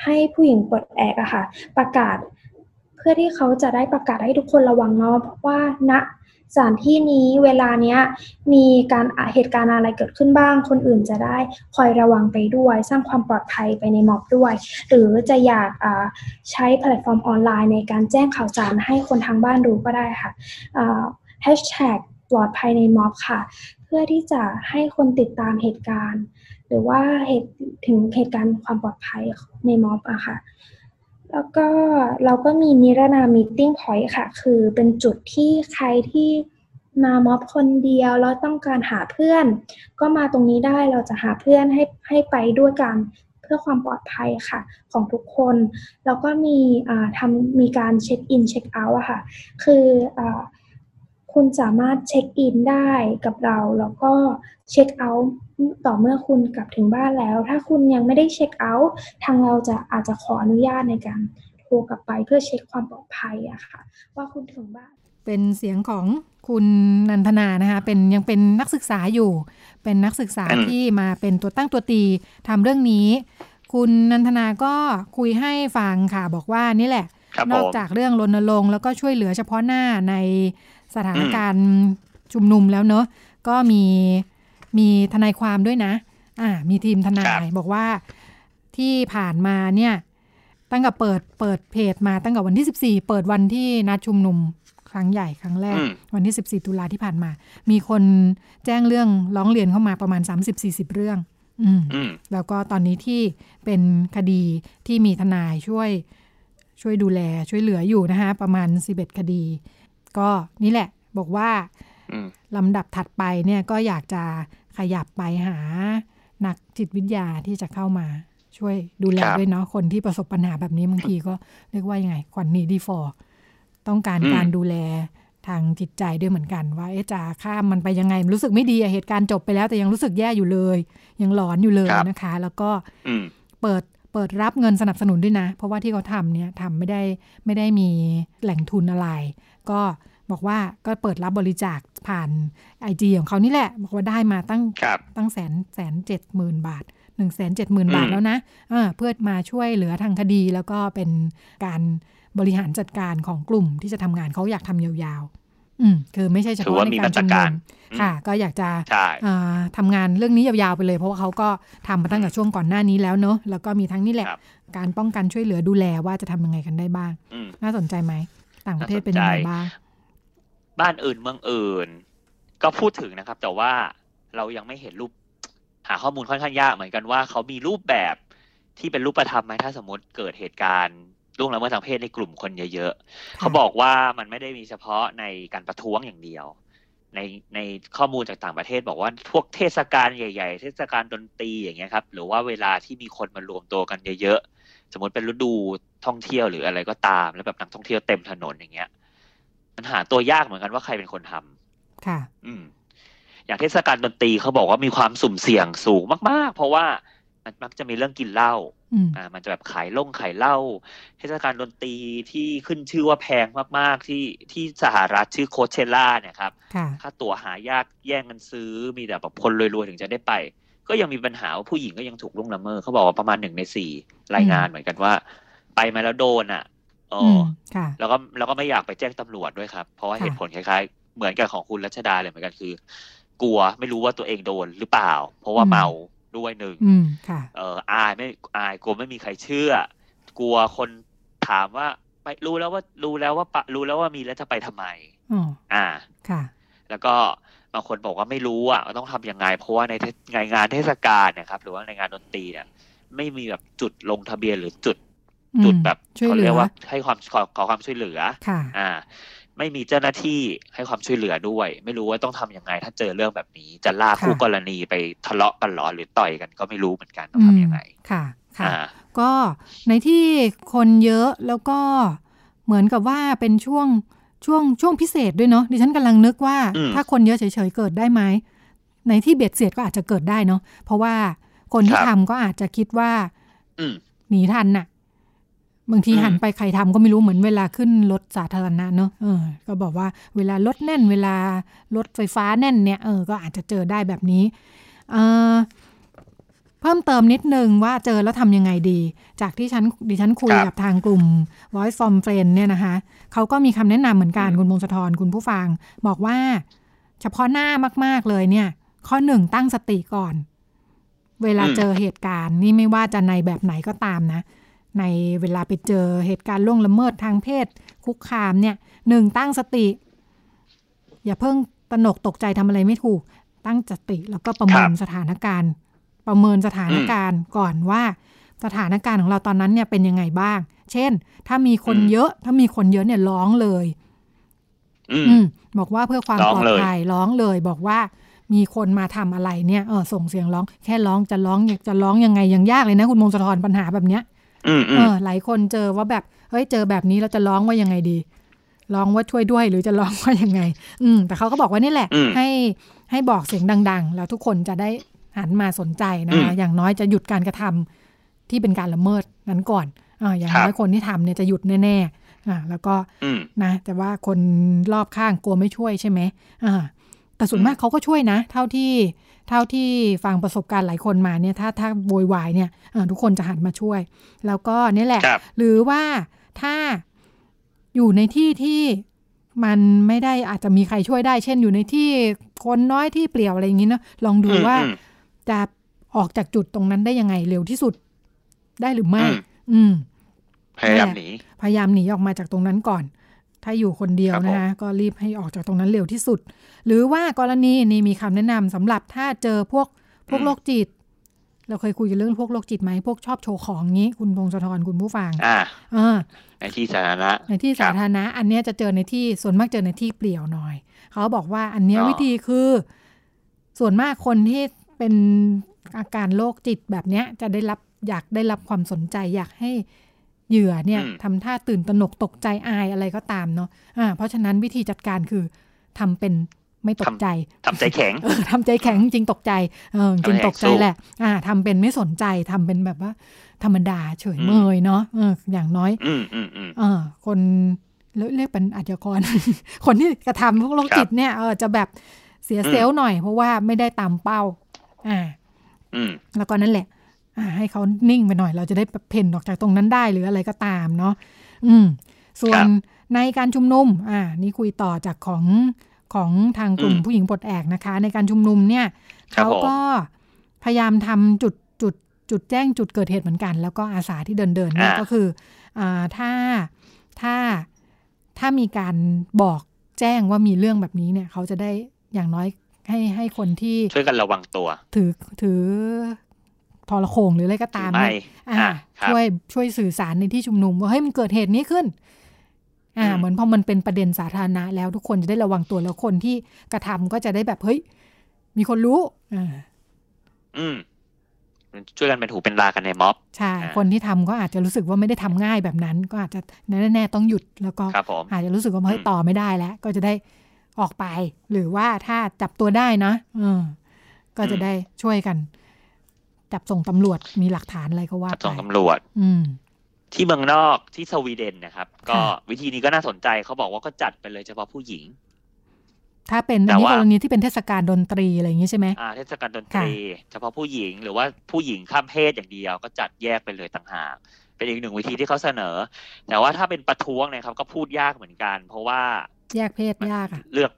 ให้ผู้หญิงปลดแอกอะค่ะ ประกาศเพื่อที่เขาจะได้ประกาศให้ทุกคนระวังเนาะเพราะว่าณนะ สถานที่นี้เวลาเนี้ยมีการเหตุการณ์อะไรเกิดขึ้นบ้าง คนอื่นจะได้คอยระวังไปด้วย สร้างความปลอดภัยไปในม็อบด้วย หรือจะอยากใช้แพลตฟอร์มออนไลน์ในการแจ้งข่าวสารให้คนทางบ้านรู้ก็ได้ค่ะแฮชแท็กปลอดภัยในม็อบค่ะ เพื่อที่จะให้คนติดตามเหตุการณ์ หรือว่าเหตุถึงเหตุการณ์ความปลอดภัยในม็อบอะค่ะ แล้วก็เราก็มีนิรนา meeting point ค่ะ คือเป็นจุดที่ใครที่มาม็อบคนเดียวแล้วต้องการหาเพื่อน ก็มาตรงนี้ได้เราจะหาเพื่อนให้ให้ไปด้วยกันเพื่อความปลอดภัยค่ะของทุกคน แล้วก็มีทำมีการเช็คอินเช็คเอาท์อะค่ะ คืออ คุณสามารถเช็คอินได้กับเรา แล้วก็เช็คเอาท์ต่อเมื่อคุณกลับถึงบ้านแล้ว ถ้าคุณยังไม่ได้เช็คเอาท์ทางเราจะอาจจะขออนุญาตในการโทรกลับไปเพื่อเช็คความปลอดภัยอะค่ะ ว่าคุณถึงบ้าน เป็นเสียงของคุณนันทนานะคะเป็นยังเป็นนักศึกษาอยู่ เป็นนักศึกษาที่มาเป็นตัวตั้งตัวตีทำเรื่องนี้ คุณนันทนาก็คุยให้ฟังค่ะบอกว่านี่แหละนอกจากเรื่องรณรงค์แล้วก็ช่วยเหลือเฉพาะหน้าใน สถานการณ์ชุมนุมแล้วเนอะก็มีมีทนายความด้วยนะ อ่า มีทีมทนายบอกว่าที่ผ่านมาเนี่ย ตั้งแต่เปิดเปิดเพจมาตั้งแต่วันที่ 14 เปิดวันที่นัดชุมนุมครั้งใหญ่ครั้งแรก วันที่ 14 ตุลาที่ผ่านมา มีคนแจ้งเรื่องร้องเรียนเข้ามาประมาณ 30-40 เรื่อง อืมแล้วก็ตอนนี้ที่เป็นคดีที่มีทนายช่วยช่วยดูแลช่วยเหลืออยู่นะคะประมาณ 11 คดี ก็นี่แหละ บอกว่าลำดับถัดไปเนี่ยก็อยากจะขยับไปหานักจิตวิทยาที่จะเข้ามาช่วยดูแลด้วยเนาะคนที่ประสบปัญหาแบบนี้บางทีก็เรียกว่ายังไงขวัญนนี้ดีฟอร์ต้องการการดูแลทางจิตใจด้วยเหมือนกัน ว่าเอ๊ะจะข้ามมันไปยังไง รู้สึกไม่ดีเหตุการณ์จบไปแล้ว แต่ยังรู้สึกแย่อยู่เลย ยังหลอนอยู่เลยนะคะ แล้วก็เปิดเปิดรับเงินสนับสนุนด้วยนะ เพราะว่าที่เขาทำเนี่ยทำไม่ได้ไม่ได้มีแหล่งทุนอะไร ก็บอกว่าก็เปิดรับบริจาคผ่านไอจีของเขานี่แหละ บอกว่าได้มาตั้งตั้งแสนแสนเจ็ดหมื่นบาทหนึ่งแสนเจ็ดหมื่นบาทแล้วนะะเพื่อมาช่วยเหลือทางคดี แล้วก็เป็นการบริหารจัดการของกลุ่มที่จะทำงานเขาอยากทำยาวๆ อืมคือไม่ใช่เฉพาะในการชุมนุมค่ะ ก็อยากจะทำงานเรื่องนี้ยาวๆไปเลย เพราะว่าเขาก็ทำมาตั้งแต่ช่วงก่อนหน้านี้แล้วเนอะแล้วก็มีทั้งนี่แหละ การป้องกันช่วยเหลือดูแลว่าจะทำยังไงกันได้บ้าง น่าสนใจไหม ต่างประเทศเป็นยังไงบ้างบ้านอื่นเมืองอื่น ก็พูดถึงนะครับ แต่ว่าเรายังไม่เห็นรูป หาข้อมูลค่อนข้างยากเหมือนกันว่าเขามีรูปแบบที่เป็นรูปธรรมไหมถ้าสมมติเกิดเหตุการณ์ล่วงละเมิดทางเพศในกลุ่มคนเยอะๆ เขาบอกว่ามันไม่ได้มีเฉพาะในการประท้วงอย่างเดียว ในในข้อมูลจากต่างประเทศบอกว่าพวกเทศกาลใหญ่ ๆ เทศกาลดนตรีอย่างเงี้ยครับ หรือว่าเวลาที่มีคนมารวมตัวกันเยอะๆ สมมติเป็นฤดูท่องเที่ยวหรืออะไรก็ตาม แล้วแบบนักท่องเที่ยวเต็มถนนอย่างเงี้ย มันหาตัวยากเหมือนกันว่าใครเป็นคนทำค่ะ อืม อย่างเทศกาลดนตรีเขาบอกว่ามีความสุ่มเสี่ยงสูงมาก ๆ เพราะว่ามันมักจะมีเรื่องกินเหล้าอืมอ่า มันจะแบบขายล่งขายเหล้าเทศกาลดนตรีที่ขึ้นชื่อว่าแพงมากๆ ที่ที่สหรัฐชื่อโคเชล่าเนี่ยครับค่ะค่าตั๋วหายากแย่งกันซื้อมีแต่แบบคนรวยๆถึงจะได้ไป ก็ยังมีปัญหาว่าผู้หญิงก็ยังถูกล่วงละเมิดเขาบอกว่าประมาณหนึ่งในสี่รายงานเหมือนกันว่า ไปมาแล้วโดนอะอ๋ออือมค่ะแล้วก็แล้วก็ไม่อยากไปแจ้งตำรวจด้วยครับ เพราะว่าค่ะเหตุผลคล้ายๆ เหมือนกับของคุณรัชดาเลยเหมือนกันคือ กลัวไม่รู้ว่าตัวเองโดนหรือเปล่า เพราะว่าเมาด้วยหนึ่งอืมค่ะเอออายไม่อายกลัวไม่มีใครเชื่อ กลัวคนถามว่าไปรู้แล้วว่ารู้แล้วว่าปะรู้แล้วว่ามีแล้วจะไปทำไมอ๋ออ่าค่ะ แล้วก็ บางคนบอกว่าไม่รู้อะว่าต้องทำยังไง เพราะว่าในเทศงานงานเทศกาลเนะครับหรือว่าในงานดนตรีเนี่ยไม่มีแบบจุดลงทะเบียนหรือจุดอืมจุดแบบช่วยเขาเหลืเรีอยกว่าให้ความขอขอความช่วยเหลือค่ะอ่า ไม่มีเจ้าหน้าที่ให้ความช่วยเหลือด้วย ไม่รู้ว่าต้องทำยังไง ถ้าเจอเรื่องแบบนี้ จะลากค่ะคู่กรณีไปทะเลาะกันหรอหรือต่อยกันก็ไม่รู้เหมือนกันต้องทำยังไงค่ะค่ะอ่าก็ในที่คนเยอะแล้วก็เหมือนกับว่าเป็นช่วง ช่วงช่วงพิเศษด้วยเนาะดิฉันกำลังนึกว่าอืมถ้าคนเยอะเฉยๆเกิดได้ไหมในที่เบียดเสียดก็อาจจะเกิดได้เนาะเพราะว่าคนที่ทำก็อาจจะคิดว่าอืมหนีทันน่ะ บางทีอืมหันไปใครทำก็ไม่รู้เหมือนเวลาขึ้นรถสาธารณะเนอะเออ ก็บอกว่าเวลารถแน่น เวลารถไฟฟ้าแน่นเนี่ยเออก็อาจจะเจอได้แบบนี้ เออ เพิ่มเติมนิดนึงว่าเจอแล้วทำยังไงดี จากที่ฉันดิฉันคุยครับกับทางกลุ่ม Voice from Friend เนี่ยนะคะเขาก็มีคำแนะนำเหมือนกันอืมคุณพงศธรคุณผู้ฟัง บอกว่า เฉพาะหน้ามาก ๆ เลยเนี่ย ข้อหนึ่งตั้งสติก่อน เวลาเจอเหตุการณ์นี่ไม่ว่าจะในแบบไหนก็ตามนะ ในเวลาไปเจอเหตุการณ์ล่วงละเมิดทางเพศ คุกคามเนี่ยหนึ่งตั้งสติ อย่าเพิ่งตระหนกตกใจทำอะไรไม่ถูกตั้งสติแล้วก็ประเมินครับสถานการณ์ ประเมินสถานการณ์ก่อนว่า สถานการณ์ของเราตอนนั้นเนี่ยเป็นยังไงบ้าง เช่น ถ้ามีคนอืมเยอะ ถ้ามีคนเยอะเนี่ยร้องเลย อืมอืมบอกว่าเพื่อความร้อปงลอดเลยภัยร้องเลย บอกว่ามีคนมาทำอะไรเนี่ยเออส่งเสียงร้องแค่ร้องจะร้องอยากจะร้องยังไงยังยากเลยนะ คุณมงคลธรปัญหาแบบเนี้ยอืมอืเอมอหลายคนเจอว่าแบบเฮ้ยเจอแบบนี้เราจะร้องว่ายังไงดีร้องว่าช่วยด้วยหรือจะร้องว่ายังไง อืมแต่เขาก็บอกว่านี่แหละอืมให้ให้บอกเสียงดัง ๆ แล้วทุกคนจะได้ หันมาสนใจนะคะอืมอย่างน้อยจะหยุดการกระทำที่เป็นการละเมิดนั้นก่อนอ่าอย่างครับน้อยคนที่ทำเนี่ยจะหยุดแน่ๆอ่าแล้วก็อืมนะ แต่ว่าคนรอบข้างกลัวไม่ช่วยใช่ไหมอ่าแต่ส่วนอืมมากเขาก็ช่วยนะ เท่าที่เท่าที่ฟังประสบการณ์หลายคนมาเนี่ยถ้าถ้าโวยวายเนี่ยอ่าทุกคนจะหันมาช่วย แล้วก็นี่แหละครับหรือว่าถ้าอยู่ในที่ที่มันไม่ได้อาจจะมีใครช่วยได้ เช่นอยู่ในที่คนน้อยที่เปลี่ยวอะไรอย่างนี้เนาะลองดูอืมว่าอืม จะออกจากจุดตรงนั้นได้ยังไงเร็วที่สุด ได้หรือไม่อืมอืมพยายามหนีพยายามหนีออกมาจากตรงนั้นก่อน ถ้าอยู่คนเดียวครับผมนะคะก็รีบให้ออกจากตรงนั้นเร็วที่สุด หรือว่ากรณีนี้มีคำแนะนำสำหรับถ้าเจอพวกพวกโรคจิต เราเคยคุยกันเรื่องพวกโรคจิตไหมพวกชอบโชว์ของงี้ คุณพงศธรคุณผู้ฟังอ่าอ่าในที่สาธารณะในที่ครัสาบธารณะ อันเนี้ยจะเจอในที่ส่วนมากเจอในที่เปลี่ยวหน่อย เขาบอกว่าอันเนี้ยอ๋อวิธีคือ ส่วนมากคนที่ เป็นอาการโรคจิตแบบเนี้ย จะได้รับอยากได้รับความสนใจ อยากให้เหยื่อเนี่ยทำท่าตื่นตระหนกตกใจอายอะไรก็ตามเนาะอ่าเพราะฉะนั้นวิธีจัดการคือทำเป็นไม่ตกใจทำใจแข็งเออทำใจแข็งจริงตกใจเออจริงตกใจแหละ อ่าทำเป็นไม่สนใจทำเป็นแบบว่า ธรรมดาเฉยเมยเนาะเอออย่างน้อย อืมอืมอืมเออคนเรียกเรียกเป็นอาชญากร คนที่กระทำพวกโรคจิตเนี่ยเออจะแบบเสียอืมเซลล์หน่อยเพราะว่าไม่ได้ตามเป้า อ่าอืมแล้วก็นั่นแหละ อ่า ให้เขานิ่งไปหน่อย เราจะได้เพ่นออกจากตรงนั้นได้หรืออะไรก็ตามเนาะอืม ส่วนในการชุมนุม อ่า นี่คุยต่อจากของของทางกลุ่มอืมผู้หญิงปลดแอกนะคะ ในการชุมนุมเนี่ยครับเขาผมก็พยายามทำจุดจุดจุดแจ้งจุดเกิดเหตุเหมือนกัน แล้วก็อาสาที่เดินเดินๆเนี่ยอ่าก็คืออ่าถ้าถ้าถ้ามีการบอกแจ้งว่ามีเรื่องแบบนี้เนี่ย เขาจะได้อย่างน้อย ให้ให้คนที่ช่วยกันระวังตัว ถือถือทรโขงหรืออะไรก็ตามไม่เนี่ยอ่าอ่าครับช่วยช่วยสื่อสารในที่ชุมนุมว่าเฮ้ยมันเกิดเหตุนี้ขึ้น อ่าอืมเหมือนพอมันเป็นประเด็นสาธารณะแล้วทุกคนจะได้ระวังตัวแล้วคนที่กระทำก็จะได้แบบเฮ้ย มีคนรู้ อ่า อืมช่วยกันเป็นหูเป็นตากันในม็อบ ใช่อ่าคนที่ทำก็อาจจะรู้สึกว่าไม่ได้ทำง่ายแบบนั้น ก็อาจจะแน่ๆต้องหยุดแล้วก็ครับผมอาจจะรู้สึกว่าเฮ้ยอืมต่อไม่ได้แล้ว ก็จะได้ ออกไป หรือว่าถ้าจับตัวได้นะเออก็จะได้ช่วยกัน จับส่งตำรวจมีหลักฐานอะไรก็ว่ากับไปส่งตำรวจ อืมที่เมืองนอกที่สวีเดนนะครับ ก็ค่ะวิธีนี้ก็น่าสนใจเขาบอกว่าก็จัดไปเลยเฉพาะผู้หญิง ถ้าเป็นแต่อันนี้ว่ากรณีที่เป็นเทศกาลดนตรีอะไรอย่างนี้ใช่ไหมอ่าเทศกาลดนตรี เฉพาะผู้หญิงหรือว่าผู้หญิงข้ามเพศอย่างเดียว ก็จัดแยกไปเลยต่างหากเป็นอีกหนึ่งวิธีที่เขาเสนอ แต่ว่าถ้าเป็นประท้วงเนี่ยครับ ก็พูดยากเหมือนกัน เพราะว่า แยกเพศยากอะเลือก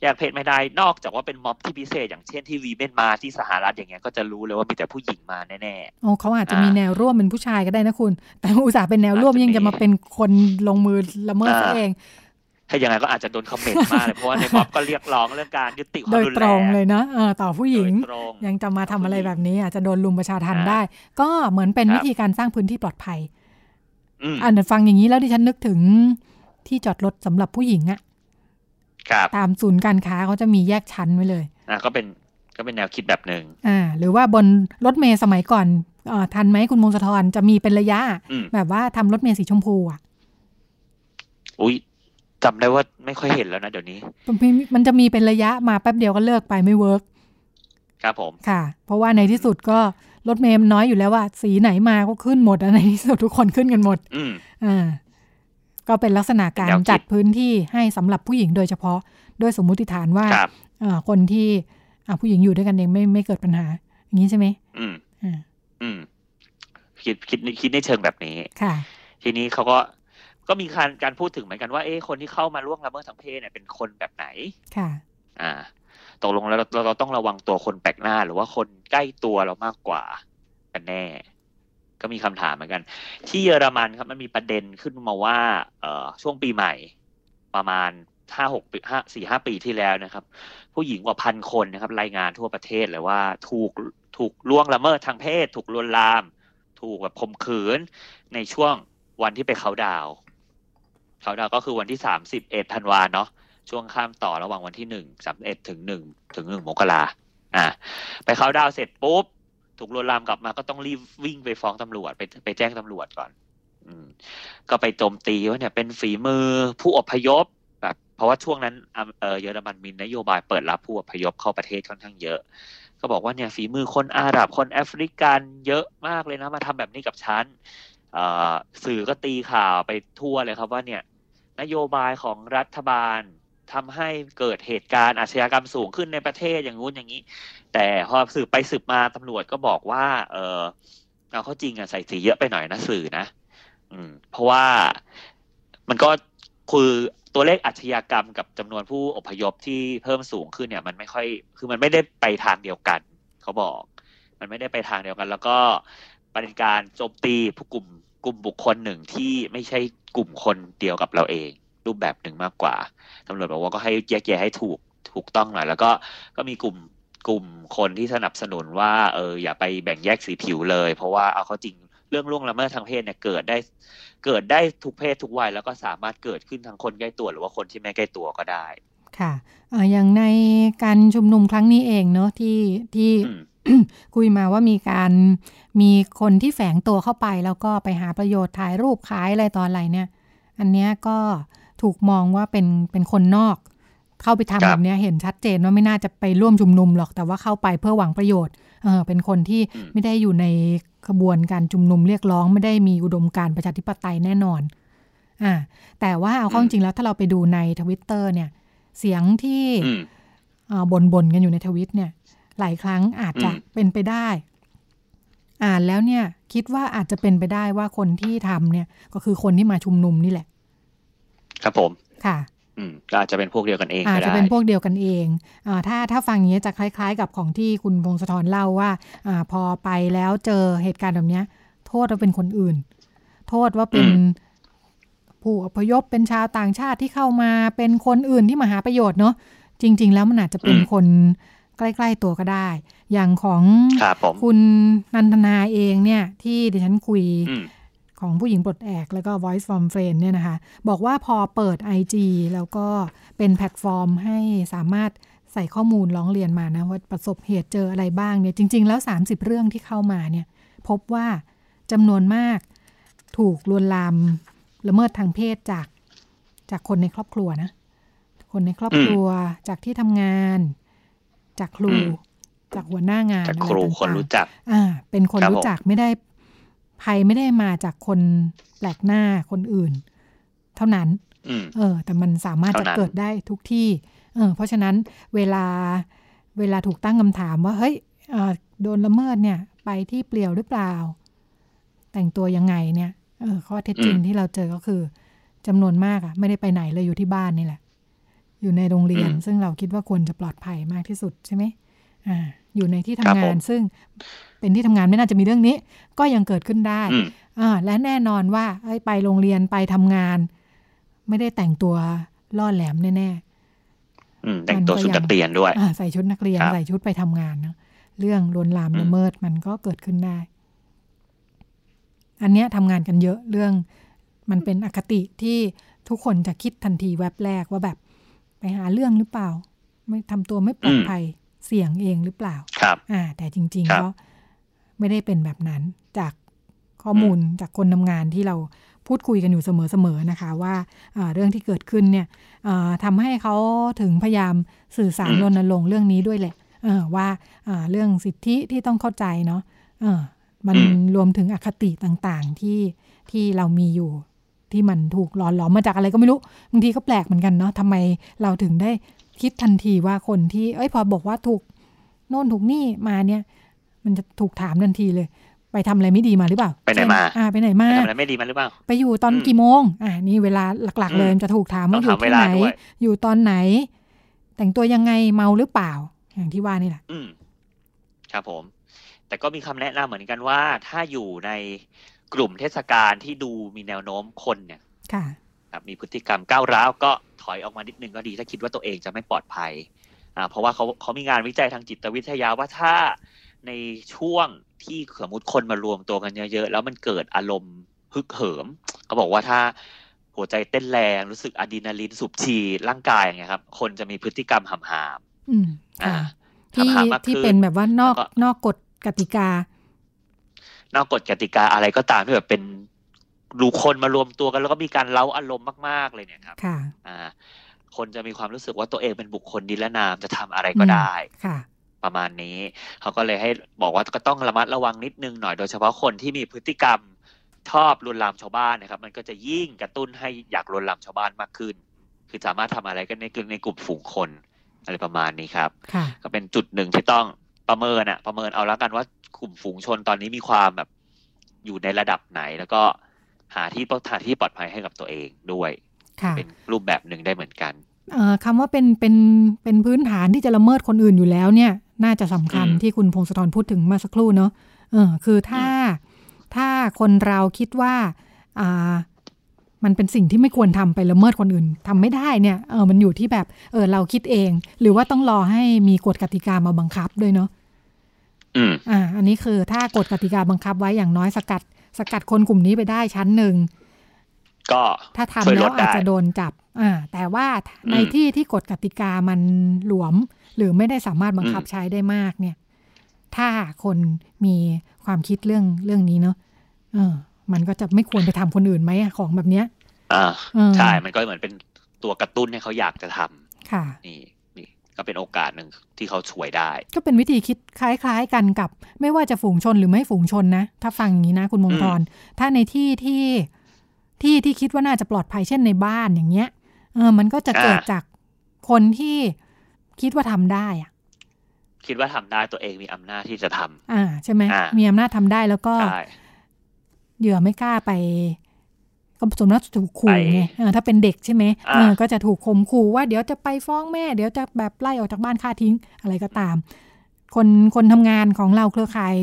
แยกเพศไม่ได้นอกจากว่าเป็นม็อบที่พิเศษ อย่างเช่นที่วีเมนมาที่สหรัฐอย่างเงี้ยก็จะรู้เลยว่ามีแต่ผู้หญิงมาแน่โอ้เขาอาจจะอ่ามีมีแนวร่วมเป็นผู้ชายก็ได้นะคุณ แต่อุตส่าห์เป็นแนวร่วมอาจจะยิ่งจะมีมาเป็นคนลงมือละเมิดซะอ่าเองๆถ้าอย่างไรก็อาจจะโดนคอมเมนต์มากเลยเพราะว่าในม็อบก็เรียกร้องเรื่องการยุติควาโดมยรุนตแรรงงเลยนะเออต่อผู้หญิงโดยตรงยังจะมาทำอะไรผู้หญิงแบบนี้ อาจจะโดนลุมประชาทันอ่าได้ ก็เหมือนเป็นครับวิธีการสร้างพื้นที่ปลอดภัยอืมอ่านฟังอย่างนี้แล้วดิฉันนึกถึง ที่จอดรถสำหรับผู้หญิงอะครับตามศูนย์การค้าเขาจะมีแยกชั้นไว้เลยอะก็เป็นก็เป็นแนวคิดแบบหนึ่งอ่า หรือว่าบนรถเมย์สมัยก่อนเอ่อทันไหมคุณมงคลธรจะมีเป็นระยะอืมแบบว่าทำรถเมย์สีชมพูอะอุ้ยจำได้ว่าไม่ค่อยเห็นแล้วนะเดี๋ยวนี้มันมีมันจะมีเป็นระยะมาแป๊บเดียวก็เลิกไปไม่เวิร์กครับผมค่ะ เพราะว่าในที่สุดก็รถเมย์มันน้อยอยู่แล้วว่าสีไหนมาก็ขึ้นหมดอะในที่สุดทุกคนขึ้นกันหมด อืมอ่า ก็เป็นลักษณะการเป็นแนวคิดจัดพื้นที่ให้สำหรับผู้หญิงโดยเฉพาะ ด้วยสมมุติฐานว่าครับอ่าคนที่อ่าผู้หญิงอยู่ด้วยกันเองไม่ไม่เกิดปัญหา อย่างนี้ใช่ไหมอืมอ่าอืมคิดคิดคิดในเชิงแบบนี้ค่ะ ทีนี้เขาก็ก็มีการการพูดถึงเหมือนกันว่าเอ๊ะคนที่เข้ามาล่วงละเมิดทางเพศเนี่ยเป็นคนแบบไหน ค่ะ อ่าตกลงแล้วเราเราเราต้องระวังตัวคนแปลกหน้า หรือว่าคนใกล้ตัวเรามากกว่ากันแน่ ก็มีคำถามเหมือนกัน ที่เยอรมันครับมันมีประเด็นขึ้นมาว่า เอ่อช่วงปีใหม่ประมาณห้าหกปีห้าสี่ห้าปีที่แล้วนะครับ ผู้หญิงกว่าพันคนนะครับ รายงานทั่วประเทศเลยว่าถูกถูกล่วงละเมิดทางเพศ ถูกลวนลาม ถูกแบบข่มขืน ในช่วงวันที่ไปเขาดาวเขาดาวก็คือวันที่สามสิบเอ็ดธันวาเนาะช่วงข้ามต่อระหว่างวันที่หนึ่งสามเอ็ดถึงหนึ่งถึงหนึ่งมกราอ่าไปเขาดาวเสร็จปุ๊บ ถูกลวนลามกลับมาก็ต้องรีบวิ่งไปฟ้องตำรวจไปไปแจ้งตำรวจก่อน อืม ก็ไปโจมตีว่าเนี่ยเป็นฝีมือผู้อพยพแบบเพราะว่าช่วงนั้นเออเยอรมันมีนโยบายเปิดรับผู้อพยพเข้าประเทศค่อนข้างเยอะ ก็บอกว่าเนี่ยฝีมือคนอาหรับคนแอฟริกันเยอะมากเลยนะมาทำแบบนี้กับฉันสื่อก็ตีข่าวไปทั่วเลยครับว่าเนี่ย นโยบายของรัฐบาล ทำให้เกิดเหตุการณ์อาชญากรรมสูงขึ้นในประเทศอย่างงู้นอย่างนี้ แต่พอสืบไปสืบมาตำรวจก็บอกว่า เออเอาเข้าจริงอะใส่สีเยอะไปหน่อยนะสื่อนะอืม เพราะว่ามันก็คือตัวเลขอาชญากรรมกับจำนวนผู้อพยพที่เพิ่มสูงขึ้นเนี่ย มันไม่ค่อย คือมันไม่ได้ไปทางเดียวกัน เขาบอก มันไม่ได้ไปทางเดียวกัน แล้วก็เป็นการโจมตีผู้กลุ่มกลุ่มบุคคลหนึ่งที่ไม่ใช่กลุ่มคนเดียวกับเราเอง รูปแบบหนึ่งมากกว่าตำรวจบอกว่าก็ให้แยกแยะให้ถูกถูกต้องหน่อย แล้วก็ก็มีกลุ่มกลุ่มคนที่สนับสนุนว่าเอออย่าไปแบ่งแยกสีผิวเลย เพราะว่าเอาเข้าจริงเรื่องล่วงละเมิดทางเพศเนี่ยเกิดได้เกิดได้ทุกเพศทุกวัยแล้วก็สามารถเกิดขึ้นทั้งคนใกล้ตัวหรือว่าคนที่ไม่ใกล้ตัวก็ได้ ค่ะอ่าอย่างในการชุมนุมครั้งนี้เองเนอะที่ที่อืมคุยมาว่ามีการมีคนที่แฝงตัวเข้าไป แล้วก็ไปหาประโยชน์ถ่ายรูปขายอะไรตอนอะไรเนี่ย อันเนี้ยก็ ถูกมองว่าเป็นเป็นคนนอก เข้าไปทำครัแบบบเนี้ยเห็นชัดเจนว่าไม่น่าจะไปร่วมชุมนุมหรอกแต่ว่าเข้าไปเพื่อหวังประโยชน์เออเป็นคนที่อืมไม่ได้อยู่ในขบวนการชุมนุมเรียกร้องไม่ได้มีอุดมการณ์ประชาธิปไตยแน่นอนอ่าแต่ว่าเอาเข้าจริงๆแล้วถ้าเราไปดูในทวิตเตอร์เนี่ย เสียงที่อืมอ่าบ่นๆกันอยู่ในทวิตเนี่ย หลายครั้งอาจจะอืมเป็นไปได้ อ่านแล้วเนี่ยคิดว่าอาจจะเป็นไปได้ว่าคนที่ทำเนี่ย ก็คือคนที่มาชุมนุมนี่แหละ ครับผมค่ะอืมก็อาจจะเป็นพวกเดียวกันเองอาจก็จะได้เป็นพวกเดียวกันเองอาถ้าถ้าฟังอย่างนี้ยจะคล้าย ๆ กับของที่คุณพงศธรเล่าว่าอาพอไปแล้วเจอเหตุการณ์แบบเนี้ยโทษว่าเป็นคนอื่น โทษว่าเป็นอืมผู้อพยพเป็นชาวต่างชาติที่เข้ามาเป็นคนอื่นที่มาหาประโยชน์เนาะจริง ๆ แล้วมันอาจจะเป็นคนใกล้ ๆ ตัวก็ได้ อย่างของครับผมคุณนันทนาเองเนี่ย ที่ดิฉันคุยอืม ของผู้หญิงปลดแอกแล้วก็ Voice from Friend เนี่ยนะคะ บอกว่าพอเปิด IG แล้วก็เป็นแพลตฟอร์มให้สามารถใส่ข้อมูลร้องเรียนมานะว่าประสบเหตุเจออะไรบ้างเนี่ยจริง ๆ แล้ว 30 เรื่องที่เข้ามาเนี่ยพบว่าจำนวนมากถูกลวนลามละเมิดทางเพศจากจากคนในครอบครัวนะ คนในครอบครัวจากที่ทำงาน จากครูอืมจากหัวหน้างานจากอะไรครูต่างๆคนรู้จัก อ่า เป็นคนครับรู้จักไม่ได้ ภัยไม่ได้มาจากคนแปลกหน้าคนอื่น เท่านั้นอืมเออ แต่มันสามารถจะเท่านั้นเกิดได้ทุกที่ เออ เพราะฉะนั้นเวลาเวลาถูกตั้งคำถามว่า เฮ้ยเอ่อโดนละเมิดเนี่ย ไปที่เปลี่ยวหรือเปล่า แต่งตัวยังไงเนี่ยเออข้อเท็จจริงที่เราเจอก็คือจำนวนมากอะไม่ได้ไปไหนเลยอยู่ที่บ้านนี่แหละ อยู่ในโรงเรียน ซึ่งเราคิดว่าควรจะปลอดภัยมากที่สุดใช่ไหมอ่า อยู่ในที่ทำครับงาผนมซึ่ง เป็นที่ทำงานไม่น่าจะมีเรื่องนี้ ก็ยังเกิดขึ้นได้อืมอ่าและแน่นอนว่าเอ้ยไปโรงเรียนไปทำงาน ไม่ได้แต่งตัวล่อแหลมแน่อืมแต่งตัวชุดนักเรียนด้วยๆอ่าใส่ชุดนักเรียนครับใส่ชุดไปทำงานเนอะเรื่องลวนลามอืมละเมิดมันก็เกิดขึ้นได้ อันเนี้ยทำงานกันเยอะเรื่องมันเป็นอคติที่ทุกคนจะคิดทันทีแวบแรกว่าแบบ ไปหาเรื่องหรือเปล่า ไม่ทำตัวไม่ปลอดภัยเสี่ยงเองหรือเปล่า ครับ อ่า แต่จริงครัๆบก็ ไม่ได้เป็นแบบนั้น จากข้อมูลจากคนทำงานที่เราพูดคุยกันอยู่เสมอๆนะคะ ว่าอ่าเรื่องที่เกิดขึ้นเนี่ยอ่าทำให้เขาถึงพยายามสื่อสารอืมรณรงค์เรื่องนี้ด้วยแหละเออว่าอ่าเรื่องสิทธิที่ต้องเข้าใจเนาะเออมันรวมถึงอคติต่างๆที่ที่เรามีอยู่ที่มันถูกหลอนหลอมมาจากอะไรก็ไม่รู้บางทีก็แปลกเหมือนกันเนาะทำไมเราถึงได้คิดทันทีว่าคนที่ เอ้ยพอบอกว่าถูกโน่นถูกนี่มาเนี่ย มันจะถูกถามทันทีเลย ไปทำอะไรไม่ดีมาหรือเปล่า ไปไหนมาเช่อ่าไปไหนมาไปทำอะไรไม่ดีมันหรือเปล่า ไปอยู่ตอนอืมกี่โมง อ่านี่เวลาหลักอืๆมเลยมันจะถูกถามว่าต้องอยู่ถามเวที่ลาไหนด้วยอยู่ตอนไหน แต่งตัวยังไงเมาหรือเปล่า อย่างที่ว่านี่แหละอืมครับผม แต่ก็มีคำแนะนำเหมือนกันว่า ถ้าอยู่ในกลุ่มเทศกาลที่ดูมีแนวโน้มคนเนี่ยค่ะครับมีพฤติกรรมก้าวร้าวก็ถอยออกมานิดนึงก็ดี ถ้าคิดว่าตัวเองจะไม่ปลอดภัยอ่าเพราะว่าเขาเขามีงานวิจัยทางจิตวิทยาว่าถ้า ในช่วงที่สมมติคนมารวมตัวกันเยอะๆ แล้วมันเกิดอารมณ์ฮึกเหิม เขาบอกว่าถ้าหัวใจเต้นแรงรู้สึกอะดรีนาลีนสูบฉีดร่างกายอย่างเงี้ยครับ คนจะมีพฤติกรรมหำหามอืมอ่าค่ะที่หำหามมากที่ขึ้นเป็นแบบว่านอกแล้วก็นอกกฎกติกา นอกกฎกติกาอะไรก็ตามที่แบบเป็นดูคนมารวมตัวกันแล้วก็มีการเล้าอารมณ์มาก ๆ เลยเนี่ยครับค่ะอ่า คนจะมีความรู้สึกว่าตัวเองเป็นบุคคลนิรนามจะทำอะไรก็ได้ ค่ะ ประมาณนี้ เขาก็เลยให้บอกว่าก็ต้องระมัดระวังนิดนึงหน่อยโดยเฉพาะคนที่มีพฤติกรรมชอบลวนลามชาวบ้านนะครับ มันก็จะยิ่งกระตุ้นให้อยากลวนลามชาวบ้านมากขึ้น คือสามารถทำอะไรกันในกลุ่มในกลุ่มฝูงคนอะไรประมาณนี้ครับค่ะก็เป็นจุดหนึ่งที่ต้องประเมินอะประเมินเอาแล้วกันว่ากลุ่มฝูงชนตอนนี้มีความแบบอยู่ในระดับไหน แล้วก็หาที่หาที่ปลอดภัยให้กับตัวเองด้วยค่ะเป็นรูปแบบหนึ่งได้เหมือนกันเอ่อคำว่าเป็นเป็นเป็นพื้นฐานที่จะละเมิดคนอื่นอยู่แล้วเนี่ย น่าจะสำคัญอืมที่คุณพงศธรพูดถึงเมาสักครู่เนาะเออคือถ้าถ้าคนเราคิดว่าอ่ามันเป็นสิ่งที่ไม่ควรทำไปละเมิดคนอื่นทำไม่ได้เนี่ยเออมันอยู่ที่แบบเออเราคิดเอง หรือว่าต้องรอให้มีกฎกติกามาบังคับด้วยเนาะอืมอ่า อันนี้คือถ้ากฎกติกาบังคับไว้อย่างน้อยสกัด สกัดคนกลุ่มนี้ไปได้ชั้นหนึ่ง ก็ถ้าช่ทำวยลแล้ดวได้อาจจะโดนจับอ่าแต่ว่าในอืมที่ที่กฎกติกามันหลวม หรือไม่ได้สามารถบังคับอืมใช้ได้มากเนี่ย ถ้าคนมีความคิดเรื่องเรื่องนี้เนาะเออ มันก็จะไม่ควรไปทำคนอื่นไหมอะของแบบเนี้ยอ่าเออใช่มันก็เหมือนเป็นตัวกระตุ้นให้เขาอยากจะทำค่ะ นี่นี่ก็เป็นโอกาสหนึ่งที่เขาช่วยได้ ก็เป็นวิธีคิดคล้ายๆกันกับ ไม่ว่าจะฝูงชนหรือไม่ฝูงชนนะ ถ้าฟังอย่างนี้นะคุณมงคลถ้าในที่ที่ ที่ที่คิดว่าน่าจะปลอดภัยเช่นในบ้านอย่างเงี้ย เออ มันก็จะเกิดอ่าจากคนที่คิดว่าทำได้อะคิดว่าทำได้ตัวเองมีอำนาจที่จะทำอ่า ใช่ไหมอ่ามีมีอำนาจทำได้แล้วก็ใช่เหยื่อไม่กล้าไปก็สมมติถูกขู่ไปไงเออถ้าเป็นเด็กใช่ไหมอ่าเออก็จะถูกข่มขู่ว่าเดี๋ยวจะไปฟ้องแม่ เดี๋ยวจะแบบไล่ออกจากบ้านฆ่าทิ้งอะไรก็ตาม คนคนทำงานของเราเครือข่าย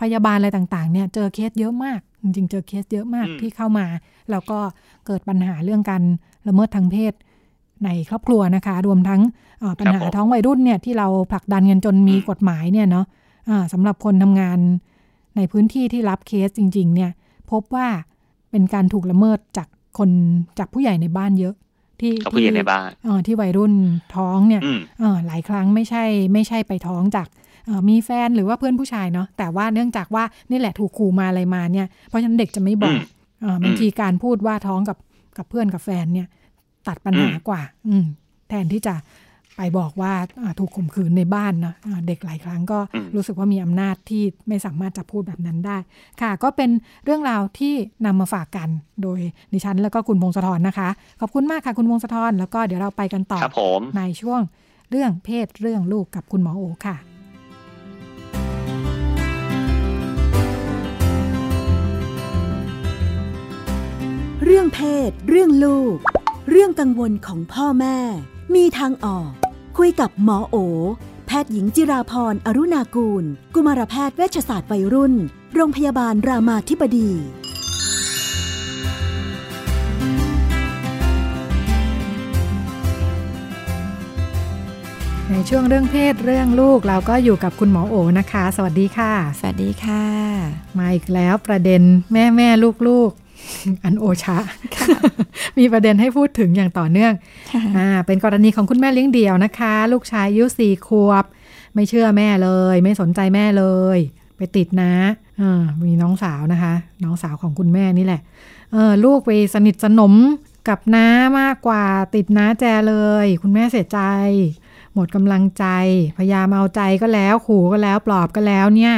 พยาบาลอะไรต่าง ๆ เนี่ย เจอเคสเยอะมาก จริงๆเจอเคสเยอะมากอืมที่เข้ามา แล้วก็เกิดปัญหาเรื่องการละเมิดทางเพศในครอบครัวนะคะ รวมทั้งเอ่อปัญหาท้องวัยรุ่นเนี่ยที่เราผลักดันกันจนมีกฎหมายเนี่ยเนาะอ่าสำหรับคนทำงานในพื้นที่ที่รับเคสจริง ๆ เนี่ยพบว่าเป็นการถูกละเมิดจากคนจากผู้ใหญ่ในบ้านเยอะ ที่กับผู้ใหญ่ในบ้านเออที่วัยรุ่นท้องเนี่ยอืมเออหลายครั้งไม่ใช่ไม่ใช่ไปท้องจากเอ่อ มีแฟนหรือว่าเพื่อนผู้ชายเนาะแต่ว่าเนื่องจากว่านี่แหละถูกขู่มาอะไรมาเนี่ยเพราะฉะนั้นเด็กจะไม่บอกอืมเออบางทีการพูดว่าท้องกับกับเพื่อนกับแฟนเนี่ย ตัดปัญหาอืมกว่า อืมแทนที่จะไปบอกว่าอ่าถูกข่มขืนในบ้านเนาะอ่าเด็กหลายครั้งก็รู้สึกว่ามีอำนาจที่ไม่สามารถจะพูดแบบนั้นได้ ค่ะ ก็เป็นเรื่องราวที่นำมาฝากกันโดยดิฉันแล้วก็คุณพงศธรนะคะ ขอบคุณมากค่ะคุณพงศธรแล้วก็เดี๋ยวเราไปกันต่อครับผมในช่วงเรื่องเพศเรื่องลูกกับคุณหมอโอค่ะ เรื่องเพศ เรื่องลูก เรื่องกังวลของพ่อแม่ มีทางออก คุยกับหมอโอ แพทย์หญิงจิราพรอรุณากูล กุมารแพทย์เวชศาสตร์วัยรุ่น โรงพยาบาลรามาธิบดีในช่วงเรื่องเพศเรื่องลูกเราก็อยู่กับคุณหมอโอนะคะ สวัสดีค่ะ สวัสดีค่ะ มาอีกแล้วประเด็นแม่แม่ลูกลูกๆ อันโอชะมีประเด็นให้พูดถึงอย่างต่อเนื่องอ่าเป็นกรณีของคุณแม่เลี้ยงเดี่ยวนะคะ ลูกชายอายุสี่ขวบ ไม่เชื่อแม่เลย ไม่สนใจแม่เลย ไปติดนะเออมีน้องสาวนะคะ น้องสาวของคุณแม่นี่แหละเออลูกไปสนิทสนมกับน้ามากกว่าติดน้าแจเลย คุณแม่เสียใจ หมดกำลังใจ พยายามเอาใจก็แล้ว ขู่ก็แล้วปลอบก็แล้วเนี่ย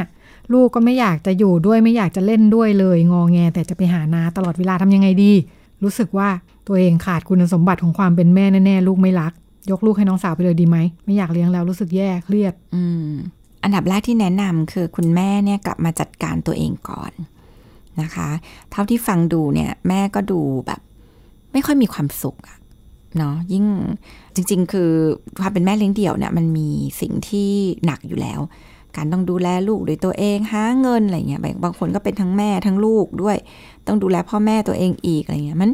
ลูกก็ไม่อยากจะอยู่ด้วยไม่อยากจะเล่นด้วยเลย งอแง แต่จะไปหานาตลอดเวลาทำยังไงดี รู้สึกว่าตัวเองขาดคุณสมบัติของความเป็นแม่แน่ๆลูกไม่รัก ยกลูกให้น้องสาวไปเลยดีไหมไม่อยากเลี้ยงแล้วรู้สึกแย่เครียด อืมอันดับแรกที่แนะนำคือคุณแม่เนี่ยกลับมาจัดการตัวเองก่อนนะคะ เท่าที่ฟังดูเนี่ยแม่ก็ดูแบบ ไม่ค่อยมีความสุขอะเนาะยิ่งจริง ๆ คือความเป็นแม่เลี้ยงเดี่ยวเนี่ยมันมีสิ่งที่หนักอยู่แล้ว การต้องดูแลลูกด้วยตัวเองหาเงินอะไรเงี้ยบางคนก็เป็นทั้งแม่ทั้งลูกด้วย ต้องดูแลพ่อแม่ตัวเองอีกอะไรเงี้ยมัน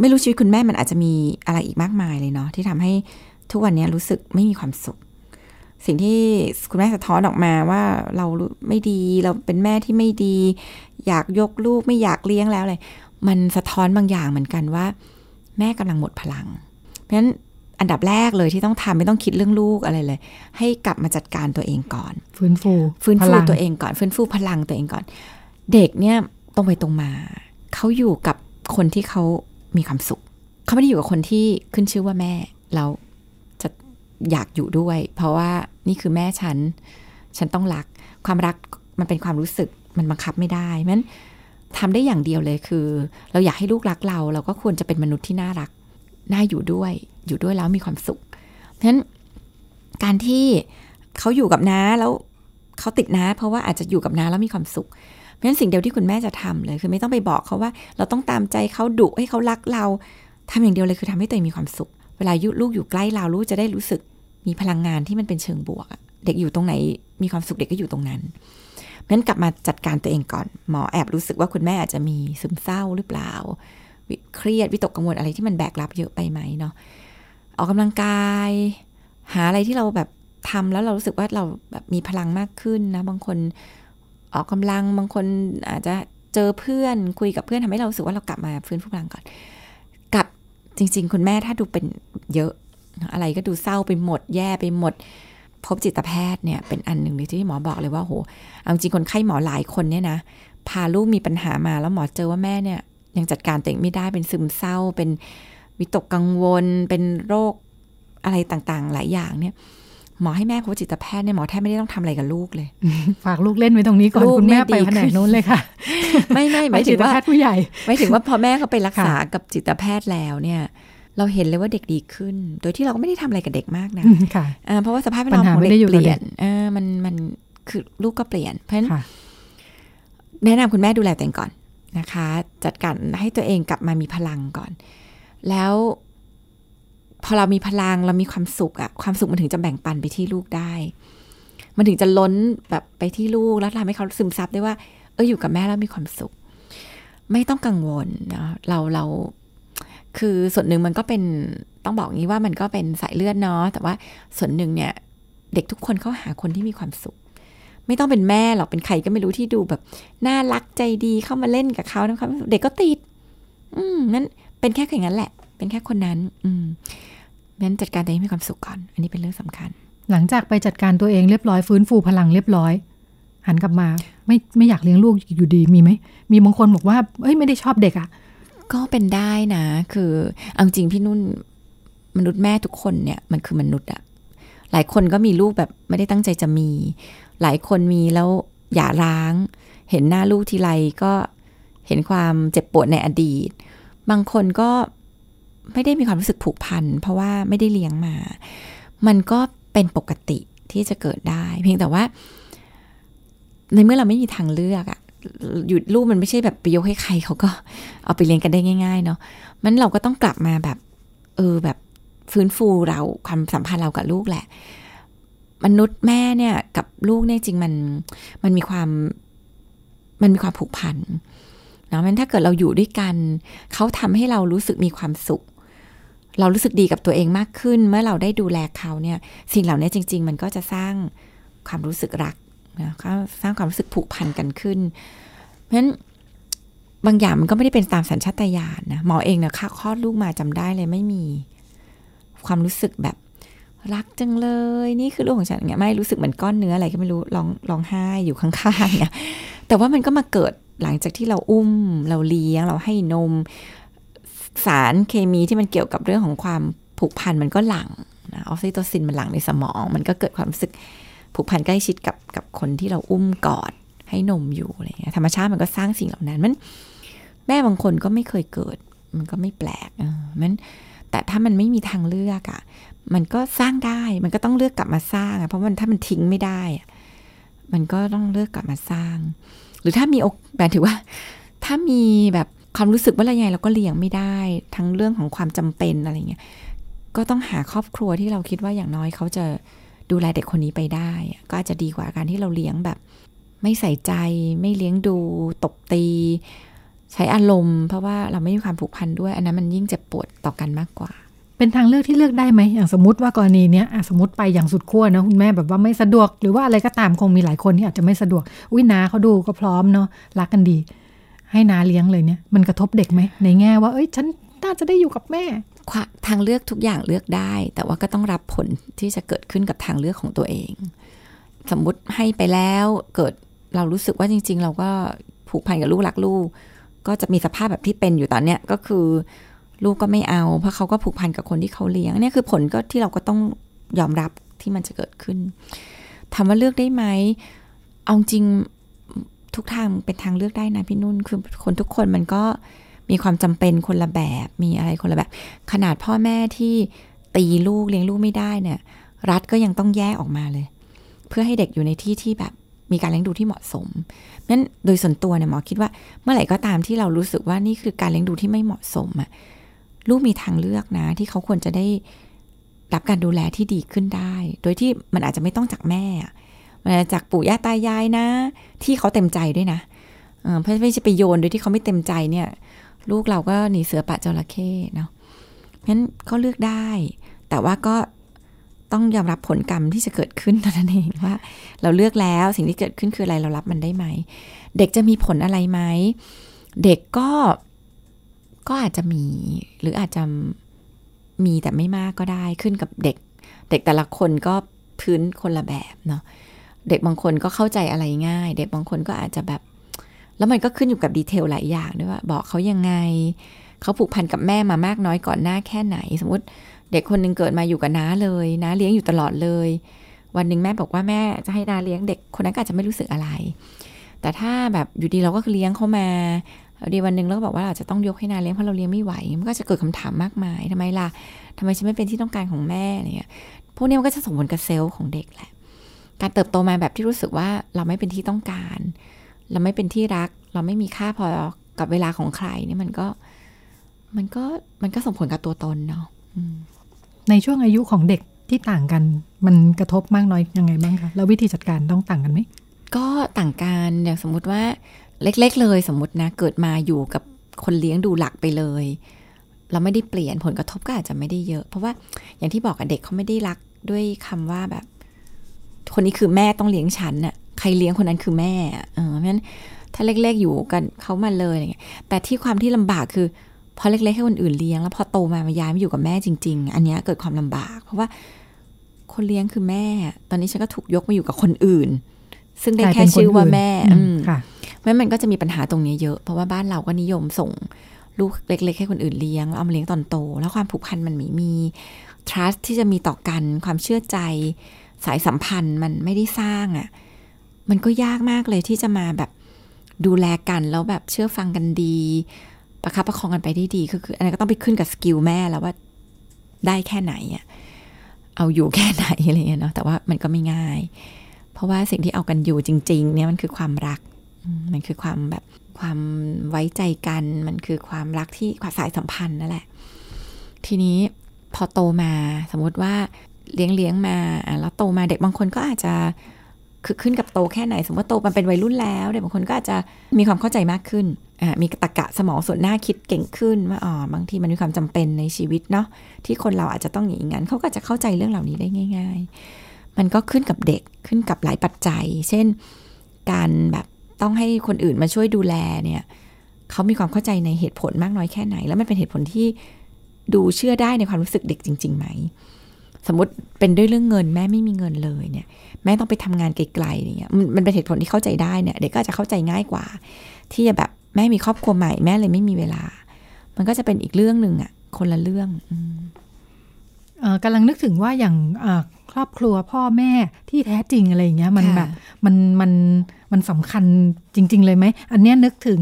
ไม่รู้ชีวิตคุณแม่มันอาจจะมีอะไรอีกมากมายเลยเนาะที่ทำให้ทุกวันนี้รู้สึกไม่มีความสุข สิ่งที่คุณแม่สะท้อนออกมาว่าเราไม่ดีเราเป็นแม่ที่ไม่ดี อยากยกลูกไม่อยากเลี้ยงแล้วเลยมันสะท้อนบางอย่างเหมือนกันว่า แม่กำลังหมดพลัง เพราะฉะนั้น อันดับแรกเลยที่ต้องทำไม่ต้องคิดเรื่องลูกอะไรเลย ให้กลับมาจัดการตัวเองก่อน ฟื้นฟู ฟื้นพฟูลังตัวเองก่อน ฟื้นฟูพลังตัวเองก่อน เด็กเนี่ยตรงไปตรงมา เขาอยู่กับคนที่เขามีความสุข เขาไม่ได้อยู่กับคนที่ขึ้นชื่อว่าแม่แล้วจะอยากอยู่ด้วย เพราะว่านี่คือแม่ฉัน ฉันต้องรัก ความรักมันเป็นความรู้สึกมันบังคับไม่ได้เพราะฉะนั้นทำได้อย่างเดียวเลยคือ เราอยากให้ลูกรักเรา เราก็ควรจะเป็นมนุษย์ที่น่ารัก น่าอยู่ด้วยอยู่ด้วยแล้วมีความสุขเพราะฉะนั้นการที่เขาอยู่กับน้าแล้วเขาติดน้าเพราะว่าอาจจะอยู่กับน้าแล้วมีความสุขเพราะฉะนั้นสิ่งเดียวที่คุณแม่จะทำเลย คือไม่ต้องไปบอกเขาว่า เราต้องตามใจเขาดุให้เขารักเราทำอย่างเดียวเลยคือทำให้ตัวเองมีความสุข เวลาลูกอยู่ใกล้เราลูกจะได้รู้สึกมีพลังงานที่มันเป็นเชิงบวก เด็กอยู่ตรงไหนมีความสุขเด็กก็อยู่ตรงนั้นเพราะฉะนั้นกลับมาจัดการตัวเองก่อนหมอแอบรู้สึกว่าคุณแม่อาจจะมีซึมเศร้าหรือเปล่า เครียดวิตกกังวลอะไรที่มันแบกรับเยอะไปไหมเนาะออกกำลังกาย หาอะไรที่เราแบบทำแล้วเรารู้สึกว่าเราแบบมีพลังมากขึ้นนะ บางคนออกกำลังบางคนอาจจะเจอเพื่อนคุยกับเพื่อนทำให้เรารู้สึกว่าเรากลับมาฟื้นฟูพลังก่อน กับจริง ๆ คุณแม่ถ้าดูเป็นเยอะอะไรก็ดูเศร้าไปหมดแย่ไปหมด พบจิตแพทย์เนี่ยเป็นอันหนึ่งเลยที่หมอบอกเลยว่าโหเอาจริงคนไข้หมอหลายคนเนี่ยนะพาลูกมีปัญหามาแล้วหมอเจอว่าแม่เนี่ย ยังจัดการตัวเองไม่ได้เป็นซึมเศร้า เป็นวิตกกังวล เป็นโรคอะไรต่างๆ หลายอย่างเนี่ยหมอให้แม่พบจิตแพทย์เนี่ยหมอแทบไม่ได้ต้องทำอะไรกับลูกเลย ฝากลูกเล่นไว้ตรงนี้ก่อนลูกคุณแม่นี่ไปดีแผนขึ้กนนู้นเลยค่ะ ไม่ไม่หไปมายจิถึตงว่าแพทย์ผู้ใหญ่หมายถึงว่าพอแม่เขาไปรักษาค่ะกับจิตแพทย์แล้วเนี่ย เราเห็นเลยว่าเด็กดีขึ้น โดยที่เราก็ไม่ได้ทำอะไรกับเด็กมากนะค่ะอ่าเพราะว่าสภาพแวดล้อมปัญหาของไม่เด็ได้กอยู่เปกับลี่เด็ยกนเออมันมันคือลูกก็เปลี่ยน เพราะฉะนั้นค่ะแนะนำคุณแม่ดูแลตัวเองก่อน นะคะ จัดการให้ตัวเองกลับมามีพลังก่อน แล้วพอเรามีพลังเรามีความสุขอะความสุขมันถึงจะแบ่งปันไปที่ลูกได้ มันถึงจะล้นแบบไปที่ลูกแล้วทำให้เขาซึมซับได้ว่า เอออยู่กับแม่แล้วมีความสุข ไม่ต้องกังวลนะเราเรา คือส่วนหนึ่งมันก็เป็นต้องบอกงี้ว่ามันก็เป็นสายเลือดเนาะแต่ว่าส่วนหนึ่งเนี่ย เด็กทุกคนเขาหาคนที่มีความสุข ไม่ต้องเป็นแม่หรอกเป็นใครก็ไม่รู้ที่ดูแบบน่ารักใจดีเข้ามาเล่นกับเขานะครับเด็กก็ติด อืมนั่นเป็นแค่อย่างนั้นแหละ เป็นแค่คนนั้น อืมงั้นจัดการตัวเองให้มีความสุขก่อน อันนี้เป็นเรื่องสำคัญ หลังจากไปจัดการตัวเองเรียบร้อยฟื้นฟูพลังเรียบร้อย หันกลับมา ไม่ไม่อยากเลี้ยงลูกอยู่ดีมีไหมมีบางคนบอกว่าเอ้ยไม่ได้ชอบเด็กอะ่ะก็เป็นได้นะ คือเอาจริงพี่นุ่นมนุษย์แม่ทุกคนเนี่ยมันคือมนุษย์อะหลายคนก็มีลูกแบบไม่ได้ตั้งใจจะมี หลายคนมีแล้วอย่าร้าง เห็นหน้าลูกทีไรก็เห็นความเจ็บปวดในอดีต บางคนก็ไม่ได้มีความรู้สึกผูกพัน เพราะว่าไม่ได้เลี้ยงมา มันก็เป็นปกติที่จะเกิดได้ เพียงแต่ว่า ในเมื่อเราไม่มีทางเลือกอะอยู่ลูกมันไม่ใช่แบบไปยกให้ใครเขาก็เอาไปเลี้ยงกันได้ง่าย ๆ เนาะมันเราก็ต้องกลับมาแบบ เออแบบฟื้นฟูเราความสัมพันธ์เรากับลูกแหละ มนุษย์แม่เนี่ยกับลูกเนี่ยจริงมันมันมีความมันมีความผูกพันเนาะมันถ้าเกิดเราอยู่ด้วยกัน เขาทำให้เรารู้สึกมีความสุข เรารู้สึกดีกับตัวเองมากขึ้น เมื่อเราได้ดูแลเขาเนี่ยสิ่งเหล่านี้จริง ๆ มันก็จะสร้างความรู้สึกรักนะสร้างความรู้สึกผูกพันกันขึ้น เพราะฉะนั้นบางอย่างมันก็ไม่ได้เป็นตามสัญชาตญาณนะหมอเองเนี่ยคลอดลูกมาจำได้เลยไม่มี ความรู้สึกแบบ รักจังเลย นี่คือลูกของฉันเนี่ยไม่รู้สึกเหมือนก้อนเนื้ออะไรก็ไม่รู้ร้องร้องไห้อยู่ข้างๆเนี่ยแต่ว่ามันก็มาเกิดหลังจากที่เราอุ้มเราเลี้ยงเราให้นม สารเคมีที่มันเกี่ยวกับเรื่องของความผูกพันมันก็หลังนะออกซิโตซินมันหลังในสมอง มันก็เกิดความรู้สึกผูกพันใกล้ชิดกับกับคนที่เราอุ้มกอดให้นมอยู่อะไรเงี้ยธรรมชาติมันก็สร้างสิ่งเหล่านั้นมันแม่บางคนก็ไม่เคยเกิด มันก็ไม่แปลกออมันแต่ถ้ามันไม่มีทางเลือกอะ่ะ มันก็สร้างได้ มันก็ต้องเลือกกลับมาสร้าง เพราะมันถ้ามันทิ้งไม่ได้ มันก็ต้องเลือกกลับมาสร้าง หรือถ้ามีอกแบบถือว่า ถ้ามีแบบความรู้สึกว่าอะไรไงเราก็เลี้ยงไม่ได้ ทั้งเรื่องของความจำเป็นอะไรเงี้ย ก็ต้องหาครอบครัวที่เราคิดว่าอย่างน้อยเขาจะดูแลเด็กคนนี้ไปได้ ก็อาจจะดีกว่าการที่เราเลี้ยงแบบ ไม่ใส่ใจ ไม่เลี้ยงดู ตบตี ใช้อารมณ์ เพราะว่าเราไม่มีความผูกพันด้วย อันนั้นมันยิ่งเจ็บปวดต่อกันมากกว่า เป็นทางเลือกที่เลือกได้ไหมอย่างสมมติว่ากรณีเนี้ยสมมติไปอย่างสุดขั้วนะคุณแม่แบบว่าไม่สะดวก หรือว่าอะไรก็ตามคงมีหลายคนที่อาจจะไม่สะดวกอุ้ยนาเขาดูก็พร้อมเนาะรักกันดี ให้นาเลี้ยงเลยเนี่ยมันกระทบเด็กไหมในแง่ว่าเอ้ยฉันน่าจะได้อยู่กับแม่ทางเลือกทุกอย่างเลือกได้ แต่ว่าก็ต้องรับผลที่จะเกิดขึ้นกับทางเลือกของตัวเอง สมมุติให้ไปแล้วเกิดเรารู้สึกว่าจริง ๆ เราก็ผูกพันกับลูกรักลูก ก็จะมีสภาพแบบที่เป็นอยู่ตอนเนี้ยก็คือ ลูกก็ไม่เอา เพราะเขาก็ผูกพันกับคนที่เขาเลี้ยงเนี่ยคือผลก็ที่เราก็ต้องยอมรับที่มันจะเกิดขึ้นถามว่าเลือกได้ไหมเอาจริงทุกทางเป็นทางเลือกได้นะพี่นุ่น คือคนทุกคนมันก็มีความจำเป็นคนละแบบ มีอะไรคนละแบบ ขนาดพ่อแม่ที่ตีลูกเลี้ยงลูกไม่ได้เนี่ย รัฐก็ยังต้องแยกออกมาเลย เพื่อให้เด็กอยู่ในที่ที่แบบมีการเลี้ยงดูที่เหมาะสมนั้นโดยส่วนตัวเนี่ยหมอคิดว่าเมื่อไหร่ก็ตามที่เรารู้สึกว่านี่คือการเลี้ยงดูที่ไม่เหมาะสมอะ ลูกมีทางเลือกนะ ที่เขาควรจะได้รับการดูแลที่ดีขึ้นได้ โดยที่มันอาจจะไม่ต้องจากแม่มันจากปู่ย่าตายายนะ ที่เขาเต็มใจด้วยนะเพราะไม่ใช่ไปโยนโดยที่เขาไม่เต็มใจเนี่ย ลูกเราก็หนีเสือปะจระเข้เนาะงั้นก็เลือกได้ แต่ว่าก็ต้องยอมรับผลกรรมที่จะเกิดขึ้นตอนนั้นเองว่า เราเลือกแล้วสิ่งที่เกิดขึ้นคืออะไรเรารับมันได้ไหม เด็กจะมีผลอะไรไหม เด็กก็ ก็อาจจะมีหรืออาจจะมีแต่ไม่มากก็ได้ขึ้นกับเด็ก เด็กแต่ละคนก็พื้นคนละแบบเนาะเด็กบางคนก็เข้าใจอะไรง่าย เด็กบางคนก็อาจจะแบบ แล้วมันก็ขึ้นอยู่กับดีเทลหลายอย่างด้วยว่า บอกเขายังไง เขาผูกพันกับแม่มามากน้อยก่อนหน้าแค่ไหน สมมติเด็กคนหนึ่งเกิดมาอยู่กับน้าเลยน้าเลี้ยงอยู่ตลอดเลย วันหนึ่งแม่บอกว่าแม่จะให้น้าเลี้ยงเด็กคนนั้นก็อาจจะไม่รู้สึกอะไร แต่ถ้าแบบอยู่ดีเราก็เลี้ยงเขามา ดีวันหนึ่งเราก็บอกว่าเราจะต้องยกให้นาเลี้ยงเพราะเราเลี้ยงไม่ไหว มันก็จะเกิดคำถามมากมายทำไมล่ะทำไมฉันไม่เป็นที่ต้องการของแม่เนี่ยพวกนี้มันก็จะส่งผลกับเซลล์ของเด็กแหละ การเติบโตมาแบบที่รู้สึกว่าเราไม่เป็นที่ต้องการ เราไม่เป็นที่รัก เราไม่มีค่าพอกับเวลาของใครนี่มันก็มันก็มันก็ส่งผลกับตัวตนเนาะในช่วงอายุของเด็กที่ต่างกัน มันกระทบมากน้อยยังไงบ้างคะแล้ววิธีจัดการต้องต่างกันไหมก็ต่างกันอย่างสมมุติว่า เล็ก ๆ เลยสมมตินะ เกิดมาอยู่กับคนเลี้ยงดูหลักไปเลย เราไม่ได้เปลี่ยนผลกระทบก็อาจจะไม่ได้เยอะ เพราะว่าอย่างที่บอกกับเด็กเขาไม่ได้รักด้วยคำว่าแบบ คนนี้คือแม่ต้องเลี้ยงฉันน่ะใครเลี้ยงคนนั้นคือแม่เออเพราะฉะนั้นถ้าเล็ก ๆ อยู่กันเขามาเลยอะไรเงี้ยแต่ที่ความที่ลำบากคือพอเล็กๆให้คนอื่นเลี้ยงแล้วพอโตมามาย้ายมาอยู่กับแม่จริง ๆ อันเนี้ยเกิดความลำบาก เพราะว่าคนเลี้ยงคือแม่ ตอนนี้ฉันก็ถูกยกมาอยู่กับคนอื่น ซึ่งได้แค่ชื่อว่าแม่อือืมมค่ะ แม้มันก็จะมีปัญหาตรงนี้เยอะ เพราะว่าบ้านเราก็นิยมส่งลูกเล็ก ๆ ให้คนอื่นเลี้ยงแล้วเอามาเลี้ยงตอนโต แล้วความผูกพันมันไม่มี trust ที่จะมีต่อกันความเชื่อใจ สายสัมพันธ์มันไม่ได้สร้างอะ่ะ มันก็ยากมากเลยที่จะมาแบบดูแลกันแล้วแบบเชื่อฟังกันดี ประคับประคองกันไปได้ดีคือคืออันนั้นก็ต้องไปขึ้นกับสกิลแม่แล้วว่าได้แค่ไหนอะเอาอยู่แค่ไหนอะไรเงี้ยเนาะแต่ว่ามันก็ไม่ง่าย เพราะว่าสิ่งที่เอากันอยู่จริง ๆ เนี่ยมันคือความรัก มันคือความแบบความไว้ใจกัน มันคือความรักที่ควาสายสัมพันธ์นั่นแหละ ทีนี้พอโตมาสมมติว่าเลี้ยงเลี้ยงมาแล้วโตมาเด็กบางคนก็อาจจะคือขึ้นกับโตแค่ไหน สมมติว่าโตมันเป็นวัยรุ่นแล้วเด็กบางคนก็อาจจะมีความเข้าใจมากขึ้นมีตรกะสมองส่วนหน้าคิดเก่งขึ้นว่าอ๋อบางทีมันมีความจำเป็นในชีวิตเนาะที่คนเราอาจจะต้องอย่างนั้นเขาก็จะเข้าใจเรื่องเหล่านี้ได้ง่าย ๆ มันก็ขึ้นกับเด็กขึ้นกับหลายปัจจัย เช่น การแบบ ต้องให้คนอื่นมาช่วยดูแลเนี่ยเขามีความเข้าใจในเหตุผลมากน้อยแค่ไหน แล้วมันเป็นเหตุผลที่ดูเชื่อได้ในความรู้สึกเด็กจริงๆไหม สมมติเป็นด้วยเรื่องเงินแม่ไม่มีเงินเลยเนี่ย แม่ต้องไปทำงานไกลๆอย่างเงี้ยมันมันเป็นเหตุผลที่เข้าใจได้เนี่ยเด็กก็อาจจะเข้าใจง่ายกว่า ที่จะแบบแม่มีครอบครัวใหม่แม่เลยไม่มีเวลา มันก็จะเป็นอีกเรื่องหนึ่งอะคนละเรื่องอืมเอ่อกำลังนึกถึงว่าอย่างเอ่อครอบครัวพ่อแม่ที่แท้จริงอะไรอย่างเงี้ย มันค่ะแบบมันมันมัน สำคัญจริง ๆ เลยไหม อันเนี้ยนึกถึง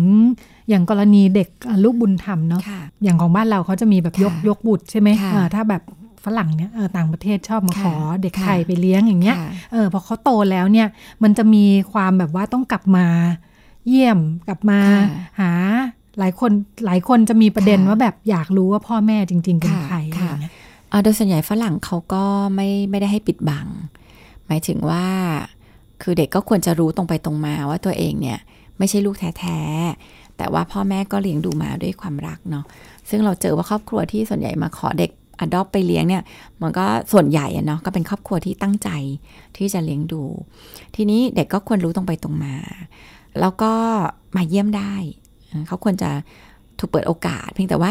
อย่างกรณีเด็กอะลูกบุญธรรมเนาะค่ะอย่างของบ้านเราเขาจะมีแบบยกค่ะยกบุตรใช่ไหมค่ะเออถ้าแบบฝรั่งเนี่ยเออต่างประเทศชอบมาค่ะขอเด็กค่ะไทยไปเลี้ยงอย่างเงี้ยค่ะเออพอเขาโตแล้วเนี่ยมันจะมีความแบบว่าต้องกลับมาเยี่ยมกลับมาค่ะหาหลายคนหลายคนจะมีประเด็นค่ะว่าแบบอยากรู้ว่าพ่อแม่จริง ๆ เป็นค่ะใครอะไรค่ะอย่างเงี้ยเอ่อโดยส่วนใหญ่ฝรั่งเขาก็ไม่ไม่ได้ให้ปิดบัง หมายถึงว่า คือเด็กก็ควรจะรู้ตรงไปตรงมาว่าตัวเองเนี่ยไม่ใช่ลูกแท้ๆ แต่ว่าพ่อแม่ก็เลี้ยงดูมาด้วยความรักเนาะ ซึ่งเราเจอว่าครอบครัวที่ส่วนใหญ่มาขอเด็กอดอปไปเลี้ยงเนี่ย มันก็ส่วนใหญ่เนาะก็เป็นครอบครัวที่ตั้งใจที่จะเลี้ยงดู ทีนี้เด็กก็ควรรู้ตรงไปตรงมา แล้วก็มาเยี่ยมได้ เขาควรจะถูกเปิดโอกาส เพียงแต่ว่า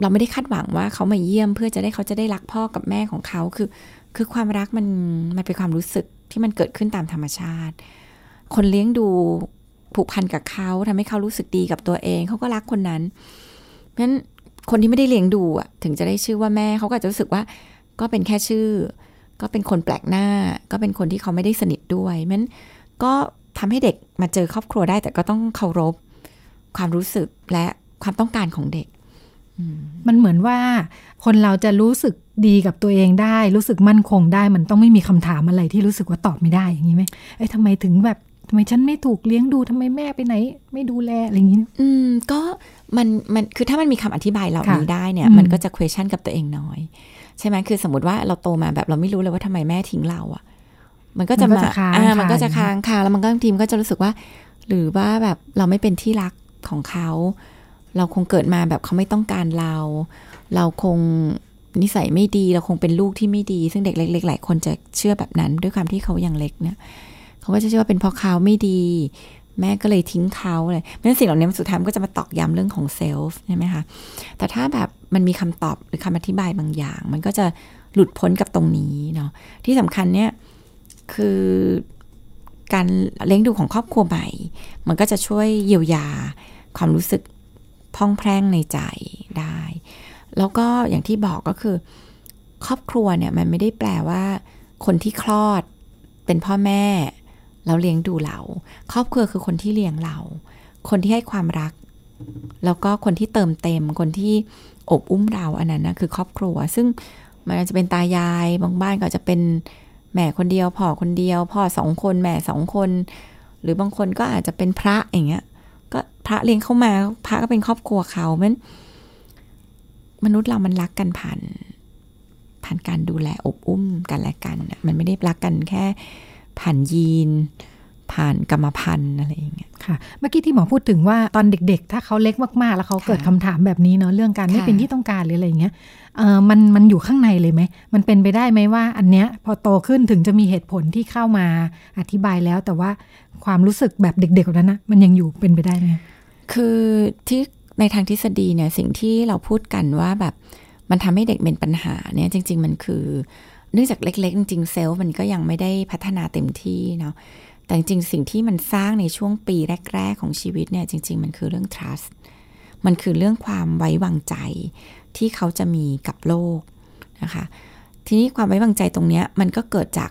เราไม่ได้คาดหวังว่าเขามาเยี่ยมเพื่อจะได้เขาจะได้รักพ่อกับแม่ของเขาคือ คือความรักมันมันเป็นความรู้สึก ที่มันเกิดขึ้นตามธรรมชาติ คนเลี้ยงดูผูกพันกับเขาทำให้เขารู้สึกดีกับตัวเอง เขาก็รักคนนั้นเพราะฉะนั้นคนที่ไม่ได้เลี้ยงดูอะถึงจะได้ชื่อว่าแม่เขาก็จจะรู้สึกว่าก็เป็นแค่ชื่อ ก็เป็นคนแปลกหน้า ก็เป็นคนที่เขาไม่ได้สนิทด้วยเพราะฉะนั้นก็ทำให้เด็กมาเจอครอบครัวได้แต่ก็ต้องเคารพความรู้สึกและความต้องการของเด็ก มันเหมือนว่าคนเราจะรู้สึกดีกับตัวเองได้ รู้สึกมั่นคงได้ มันต้องไม่มีคำถามอะไรที่รู้สึกว่าตอบไม่ได้อย่างนี้ไหมเอ้ยทำไมถึงแบบทำไมฉันไม่ถูกเลี้ยงดูทำไมแม่ไปไหน ไม่ดูแลอะไรอย่างนี้ อืมก็มันมันคือถ้ามันมีคำอธิบายเหล่านี้ค่ะได้เนี่ยอืมมันก็จะ question กับตัวเองน้อย ใช่ไหมคือสมมติว่าเราโตมาแบบเราไม่รู้เลยว่าทำไมแม่ทิ้งเราอะ่ะ มันก็จะมันก็มาจะค้างอ่ามันก็คาจะค้างคาแล้วมันก็บางทีมนก็จะรู้สึกว่า หรือว่าแบบเราไม่เป็นที่รักของเขา เราคงเกิดมาแบบเขาไม่ต้องการเรา เราคงนิสัยไม่ดี เราคงเป็นลูกที่ไม่ดี ซึ่งเด็กเล็กๆหลายคนจะเชื่อแบบนั้น ด้วยความที่เขายังเล็กเนี่ยเขาก็จะเชื่อว่าเป็นเพราะเขาไม่ดี แม่ก็เลยทิ้งเขาเลยเพราะฉะนั้นสิ่งเหล่านี้สุดท้ายมันก็จะมาตอกย้ำเรื่องของเซลฟ์ใช่ไหมคะแต่ถ้าแบบมันมีคำตอบหรือคำอธิบายบางอย่าง มันก็จะหลุดพ้นกับตรงนี้เนาะที่สำคัญเนี่ยคือการเลี้ยงดูของครอบครัวใหม่ มันก็จะช่วยเยียวยาความรู้สึก พร่องแพร่งในใจได้ แล้วก็อย่างที่บอกก็คือ ครอบครัวเนี่ยมันไม่ได้แปลว่า คนที่คลอดเป็นพ่อแม่แล้วเลี้ยงดูเรา ครอบครัวคือคนที่เลี้ยงเรา คนที่ให้ความรัก แล้วก็คนที่เติมเต็ม คนที่อบอุ้มเราอันนั้นนะคือครอบครัว ซึ่งมันอาจจะเป็นตายาย บางบ้านก็จะเป็นแม่คนเดียว พ่อคนเดียว พ่อสองคน แม่สองคน หรือบางคนก็อาจจะเป็นพระอย่างเงี้ย พระเลี้ยงเข้ามา พระก็เป็นครอบครัวเขาเพราะฉะนั้นมนุษย์เรามันรักกันผ่าน ผ่านการดูแลอบอุ้มกันและกันน่ะมันไม่ได้รักกันแค่ผ่านยีน ผ่านกรรมพันธุ์อะไรอย่างเงี้ยค่ะ เมื่อกี้ที่หมอพูดถึงว่าตอนเด็ก ๆ ถ้าเขาเล็กมากๆ แล้วเขาเกิดค่ะคำถามแบบนี้เนาะเรื่องการไม่ค่ะเป็นที่ต้องการหรืออะไรอย่างเงี้ยเออมันมันอยู่ข้างในเลยไหม มันเป็นไปได้ไหมว่า อันเนี้ยพอโตขึ้นถึงจะมีเหตุผลที่เข้ามาอธิบายแล้ว แต่ว่าความรู้สึกแบบเด็กๆแบบนั้นนะมันยังอยู่เป็นไปได้ไหม คือที่ในทางทฤษฎีเนี่ยสิ่งที่เราพูดกันว่าแบบมันทำให้เด็กเป็นปัญหาเนี่ยจริง ๆ มันคือเนื่องจากเล็ก ๆ จริงๆเซลล์มันก็ยังไม่ได้พัฒนาเต็มที่เนาะแต่จริง ๆ สิ่งที่มันสร้างในช่วงปีแรก ๆ ของชีวิตเนี่ยจริง ๆ มันคือเรื่อง trust มันคือเรื่องความไว้วางใจที่เขาจะมีกับโลกนะคะทีนี้ความไว้วางใจตรงนี้มันก็เกิดจาก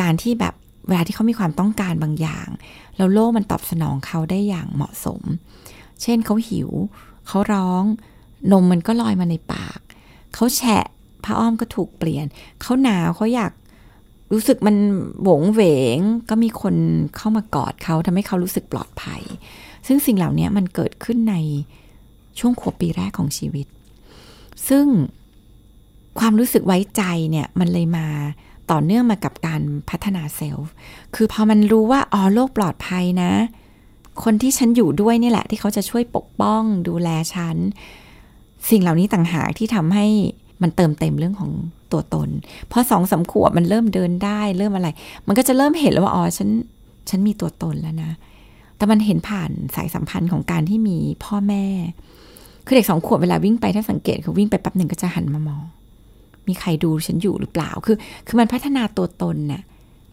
การที่แบบเวลาที่เขามีความต้องการบางอย่าง แล้วโลกมันตอบสนองเขาได้อย่างเหมาะสม เช่นเขาหิว เขาร้อง นมมันก็ลอยมาในปาก เขาแฉะผ้าอ้อมก็ถูกเปลี่ยน เขาหนาวเขาอยากรู้สึกมันโหวงเหวงก็มีคนเข้ามากอดเขาทำให้เขารู้สึกปลอดภัย ซึ่งสิ่งเหล่านี้มันเกิดขึ้นในช่วงขวบปีแรกของชีวิต ซึ่งความรู้สึกไว้ใจเนี่ยมันเลยมา ต่อเนื่องมากับการพัฒนาเซลล์คือพอมันรู้ว่าอ๋อโลกปลอดภัยนะ คนที่ฉันอยู่ด้วยนี่แหละ ที่เขาจะช่วยปกป้องดูแลฉัน สิ่งเหล่านี้ต่างหากที่ทำให้มันเติมเต็มเรื่องของตัวตน พอสองสาขวบมันเริ่มเดินได้ เริ่มอะไร มันก็จะเริ่มเห็นแล้วว่าอ๋อฉันฉันมีตัวตนแล้วนะ แต่มันเห็นผ่านสายสัมพันธ์ของการที่มีพ่อแม่ คือเด็กสองขวบเวลาวิ่งไปถ้าสังเกตคือวิ่งไปแป๊บหนึ่งก็จะหันมามอง มีใครดูฉันอยู่หรือเปล่า คือ คือมันพัฒนาตัวตนน่ะ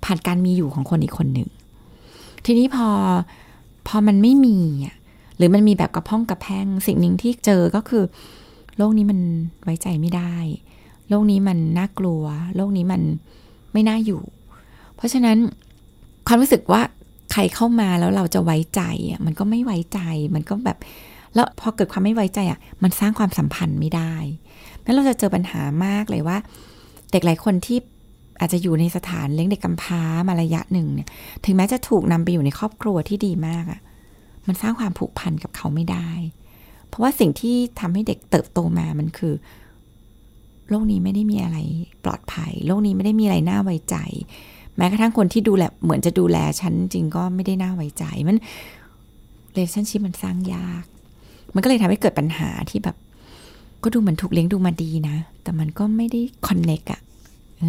ผ่านการมีอยู่ของคนอีกคนหนึ่ง ทีนี้พอพอมันไม่มีอะหรือมันมีแบบกระพ้องกระแพงสิ่งหนึ่งที่เจอก็คือ โลกนี้มันไว้ใจไม่ได้ โลกนี้มันน่ากลัว โลกนี้มันไม่น่าอยู่ เพราะฉะนั้นความรู้สึกว่าใครเข้ามาแล้วเราจะไว้ใจอะมันก็ไม่ไว้ใจมันก็แบบ แล้วพอเกิดความไม่ไว้ใจอะมันสร้างความสัมพันธ์ไม่ได้ นั้นเราจะเจอปัญหามากเลยว่า เด็กหลายคนที่อาจจะอยู่ในสถานเลี้ยงเด็กกำพร้ามาระยะหนึ่งเนี่ย ถึงแม้จะถูกนำไปอยู่ในครอบครัวที่ดีมากอะ มันสร้างความผูกพันกับเขาไม่ได้ เพราะว่าสิ่งที่ทำให้เด็กเติบโตมามันคือ โลกนี้ไม่ได้มีอะไรปลอดภัย โลกนี้ไม่ได้มีอะไรน่าไว้ใจ แม้กระทั่งคนที่ดูแลเหมือนจะดูแลฉันจริงก็ไม่ได้น่าไว้ใจมันเรชั่นชิพมันสร้างยาก มันก็เลยทำให้เกิดปัญหาที่แบบ ก็ดูเหมือนถูกเลี้ยงดูมาดีนะ แต่มันก็ไม่ได้คอนเน็กอะ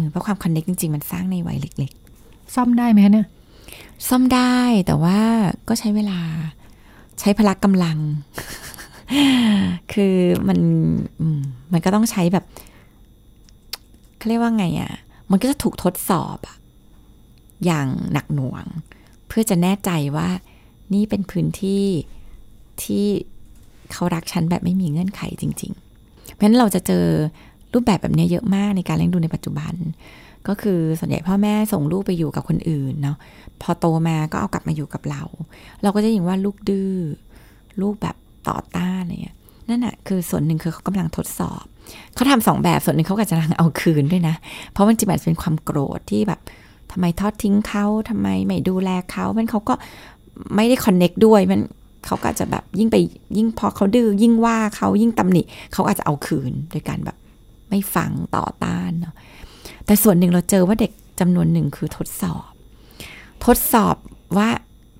เพราะความคอนเน็กจริง ๆ มันสร้างในวัยเล็ก ๆ ซ่อมได้ไหมคะเนี่ย ซ่อมได้แต่ว่าก็ใช้เวลาใช้พละกำลัง คือมันมันก็ต้องใช้แบบเขาเรียกว่าไงอะ่ะ มันก็จะถูกทดสอบอะอย่างหนักหน่วง เพื่อจะแน่ใจว่านี่เป็นพื้นที่ที่เขารักฉันแบบไม่มีเงื่อนไขจริงๆเพ ราะฉะนั้นเราจะเจอรูปแบบแบบนี้เยอะมากในการเลี้ยงดูในปัจจุบัน ก็คือส่วนใหญ่พ่อแม่ส่งลูกไปอยู่กับคนอื่นเนาะพอโตมาก็เอากลับมาอยู่กับเรา เราก็จะยินว่าลูกดื้อลูกแบบต่อต้านอะไรเงี้ยนั่นแหะคือส่วนหนึ่งคือเขากำลังทดสอบ เขาทำสองแบบส่วนหนึ่งเขาก็กำลังเอาคืนด้วยนะ เพราะมันจริงๆเป็นความโกรธที่แบบทำไมทอดทิ้งเขาทำไมไม่ดูแลเขามันเขาก็ไม่ได้คอนเน็กด้วยมัน เขาก็จะแบบยิ่งไปยิ่งพอเขาดื้อยิ่งว่าเขายิ่งตำหนิเขาอาจจะเอาคืนโดยการแบบไม่ฟังต่อต้านเนาะแต่ส่วนหนึ่งเราเจอว่าเด็กจำนวนหนึ่งคือทดสอบ ทดสอบว่า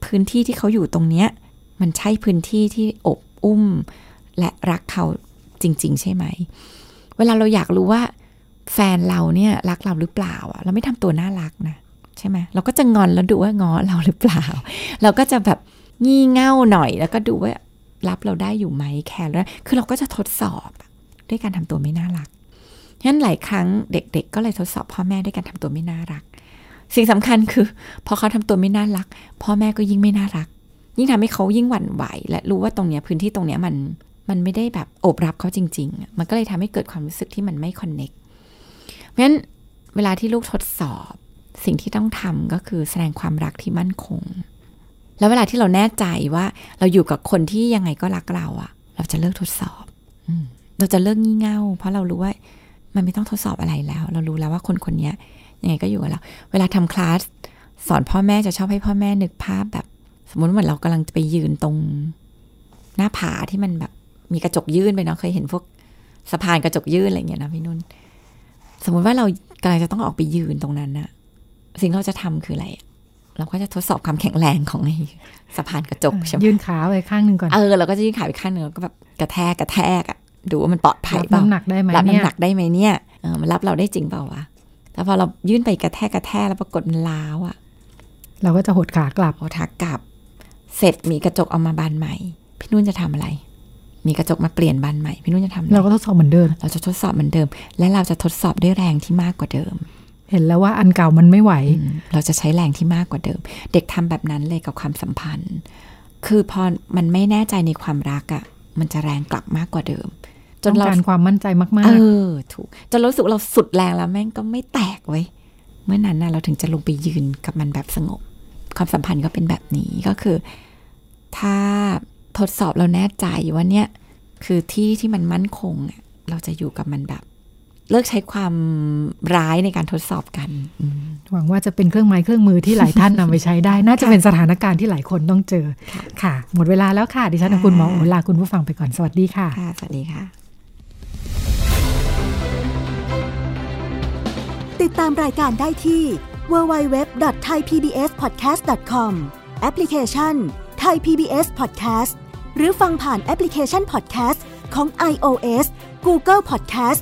พื้นที่ที่เขาอยู่ตรงเนี้ยมันใช่พื้นที่ที่อบอุ้ม และรักเขาจริง ๆ ใช่ไหม เวลาเราอยากรู้ว่าแฟนเราเนี่ยรักเราหรือเปล่าอะเราไม่ทำตัวน่ารักนะใช่ไหมเราก็จะงอนแล้วดูว่างอเราหรือเปล่า เราก็จะแบบ งี่เง่าหน่อย แล้วก็ดูว่ารับเราได้อยู่ไหมแคร์แล้วคือเราก็จะทดสอบด้วยการทำตัวไม่น่ารักฉะนั้นหลายครั้งเด็ก ๆ ก็เลยทดสอบพ่อแม่ด้วยการทำตัวไม่น่ารัก สิ่งสำคัญคือ พอเขาทำตัวไม่น่ารัก พ่อแม่ก็ยิ่งไม่น่ารัก ยิ่งทำให้เขายิ่งหวั่นไหว และรู้ว่าตรงเนี้ยพื้นที่ตรงเนี้ยมันมันไม่ได้แบบโอบรับเขาจริง ๆ มันก็เลยทำให้เกิดความรู้สึกที่มันไม่คอนเน็กเพราะฉะนั้นเวลาที่ลูกทดสอบ สิ่งที่ต้องทำก็คือแสดงความรักที่มั่นคง แล้วเวลาที่เราแน่ใจว่า เราอยู่กับคนที่ยังไงก็รักเราอะเราจะเลิกทดสอบเราจะเลิกงี่เง่า เพราะเรารู้ว่ามันไม่ต้องทดสอบอะไรแล้ว เรารู้แล้วว่าคนคนนี้ยังไงก็อยู่กับเรา เวลาทำคลาสสอนพ่อแม่จะชอบให้พ่อแม่นึกภาพแบบ สมมติเหมือนเรากำลังจะไปยืนตรงหน้าผาที่มันแบบ มีกระจกยื่นไปเนาะเคยเห็นพวกสะพานกระจกยื่นอะไรเงี้ยนะพี่นุ่นสมมุติว่าเรากำลังจะต้องออกไปยืนตรงนั้นนะสิ่งเราจะทำคืออะไร เราก็จะทดสอบความแข็งแรงของไอ้สะพานกระจกใช่ไหมยืนขาไว้ข้างหนึ่งก่อน เออเราก็จะยืนขาไปข้างหนึ่งก็แบบกระแทกกระแทกอะดูว่ามันปลอดภัยเปล่ารับน้ำหนักได้ไหมรับน้ำหนักได้ไหมเนี่ยเออมันรับเราได้จริงเปล่าวะแต่พอเรายื่นไปกระแทกกระแทกแล้วปรากฏมันล้าวอะเราก็จะหดขากลับหดขากลับ เสร็จมีกระจกเอามาบานใหม่ พี่นุ่นจะทำอะไร มีกระจกมาเปลี่ยนบานใหม่ พี่นุ่นจะทำอะไรเราก็ทดสอบเหมือนเดิม เราจะทดสอบเหมือนเดิม และเราจะทดสอบด้วยแรงที่มากกว่าเดิม เห็นแล้วว่าอันเก่ามันไม่ไหวอืมเราจะใช้แรงที่มากกว่าเดิม เด็กทำแบบนั้นเลยกับความสัมพันธ์ คือพอมันไม่แน่ใจในความรักอะ่ะ มันจะแรงกลับมากกว่าเดิมจจนนเราการความมั่นใจมาเอกอถูก จนเรารู้สึกว่าเราสุดแรงแล้วแม่งก็ไม่แตกเว้ยเมื่อนั้นน่ะเราถึงจะลงไปยืนกับมันแบบสงบ ความสัมพันธ์ก็เป็นแบบนี้ก็คือ ถ้าทดสอบเราแน่ใจว่าเนี่ย คือที่ที่มันมั่นคงอะเราจะอยู่กับมันแบบ เลิกใช้ความร้ายในการทดสอบกันอืมๆหวังว่าจะเป็นเครื่องไม้เครื่องมือที่หลายท่านนำไปใช้ได้ น่าจะเป็นสถานการณ์ที่หลายคนต้องเจอค่ะ หมดเวลาแล้วค่ะ ดิฉันกับคุณหมอโอลาคุณผู้ฟังไปก่อนสวัสดีค่ะค่ะสวัสดีค่ะ ติดตามรายการได้ที่ www.thaipbspodcast.com แอปพลิเคชัน Thai PBS Podcast หรือฟังผ่านแอปพลิเคชัน Podcast ของ iOS Google Podcast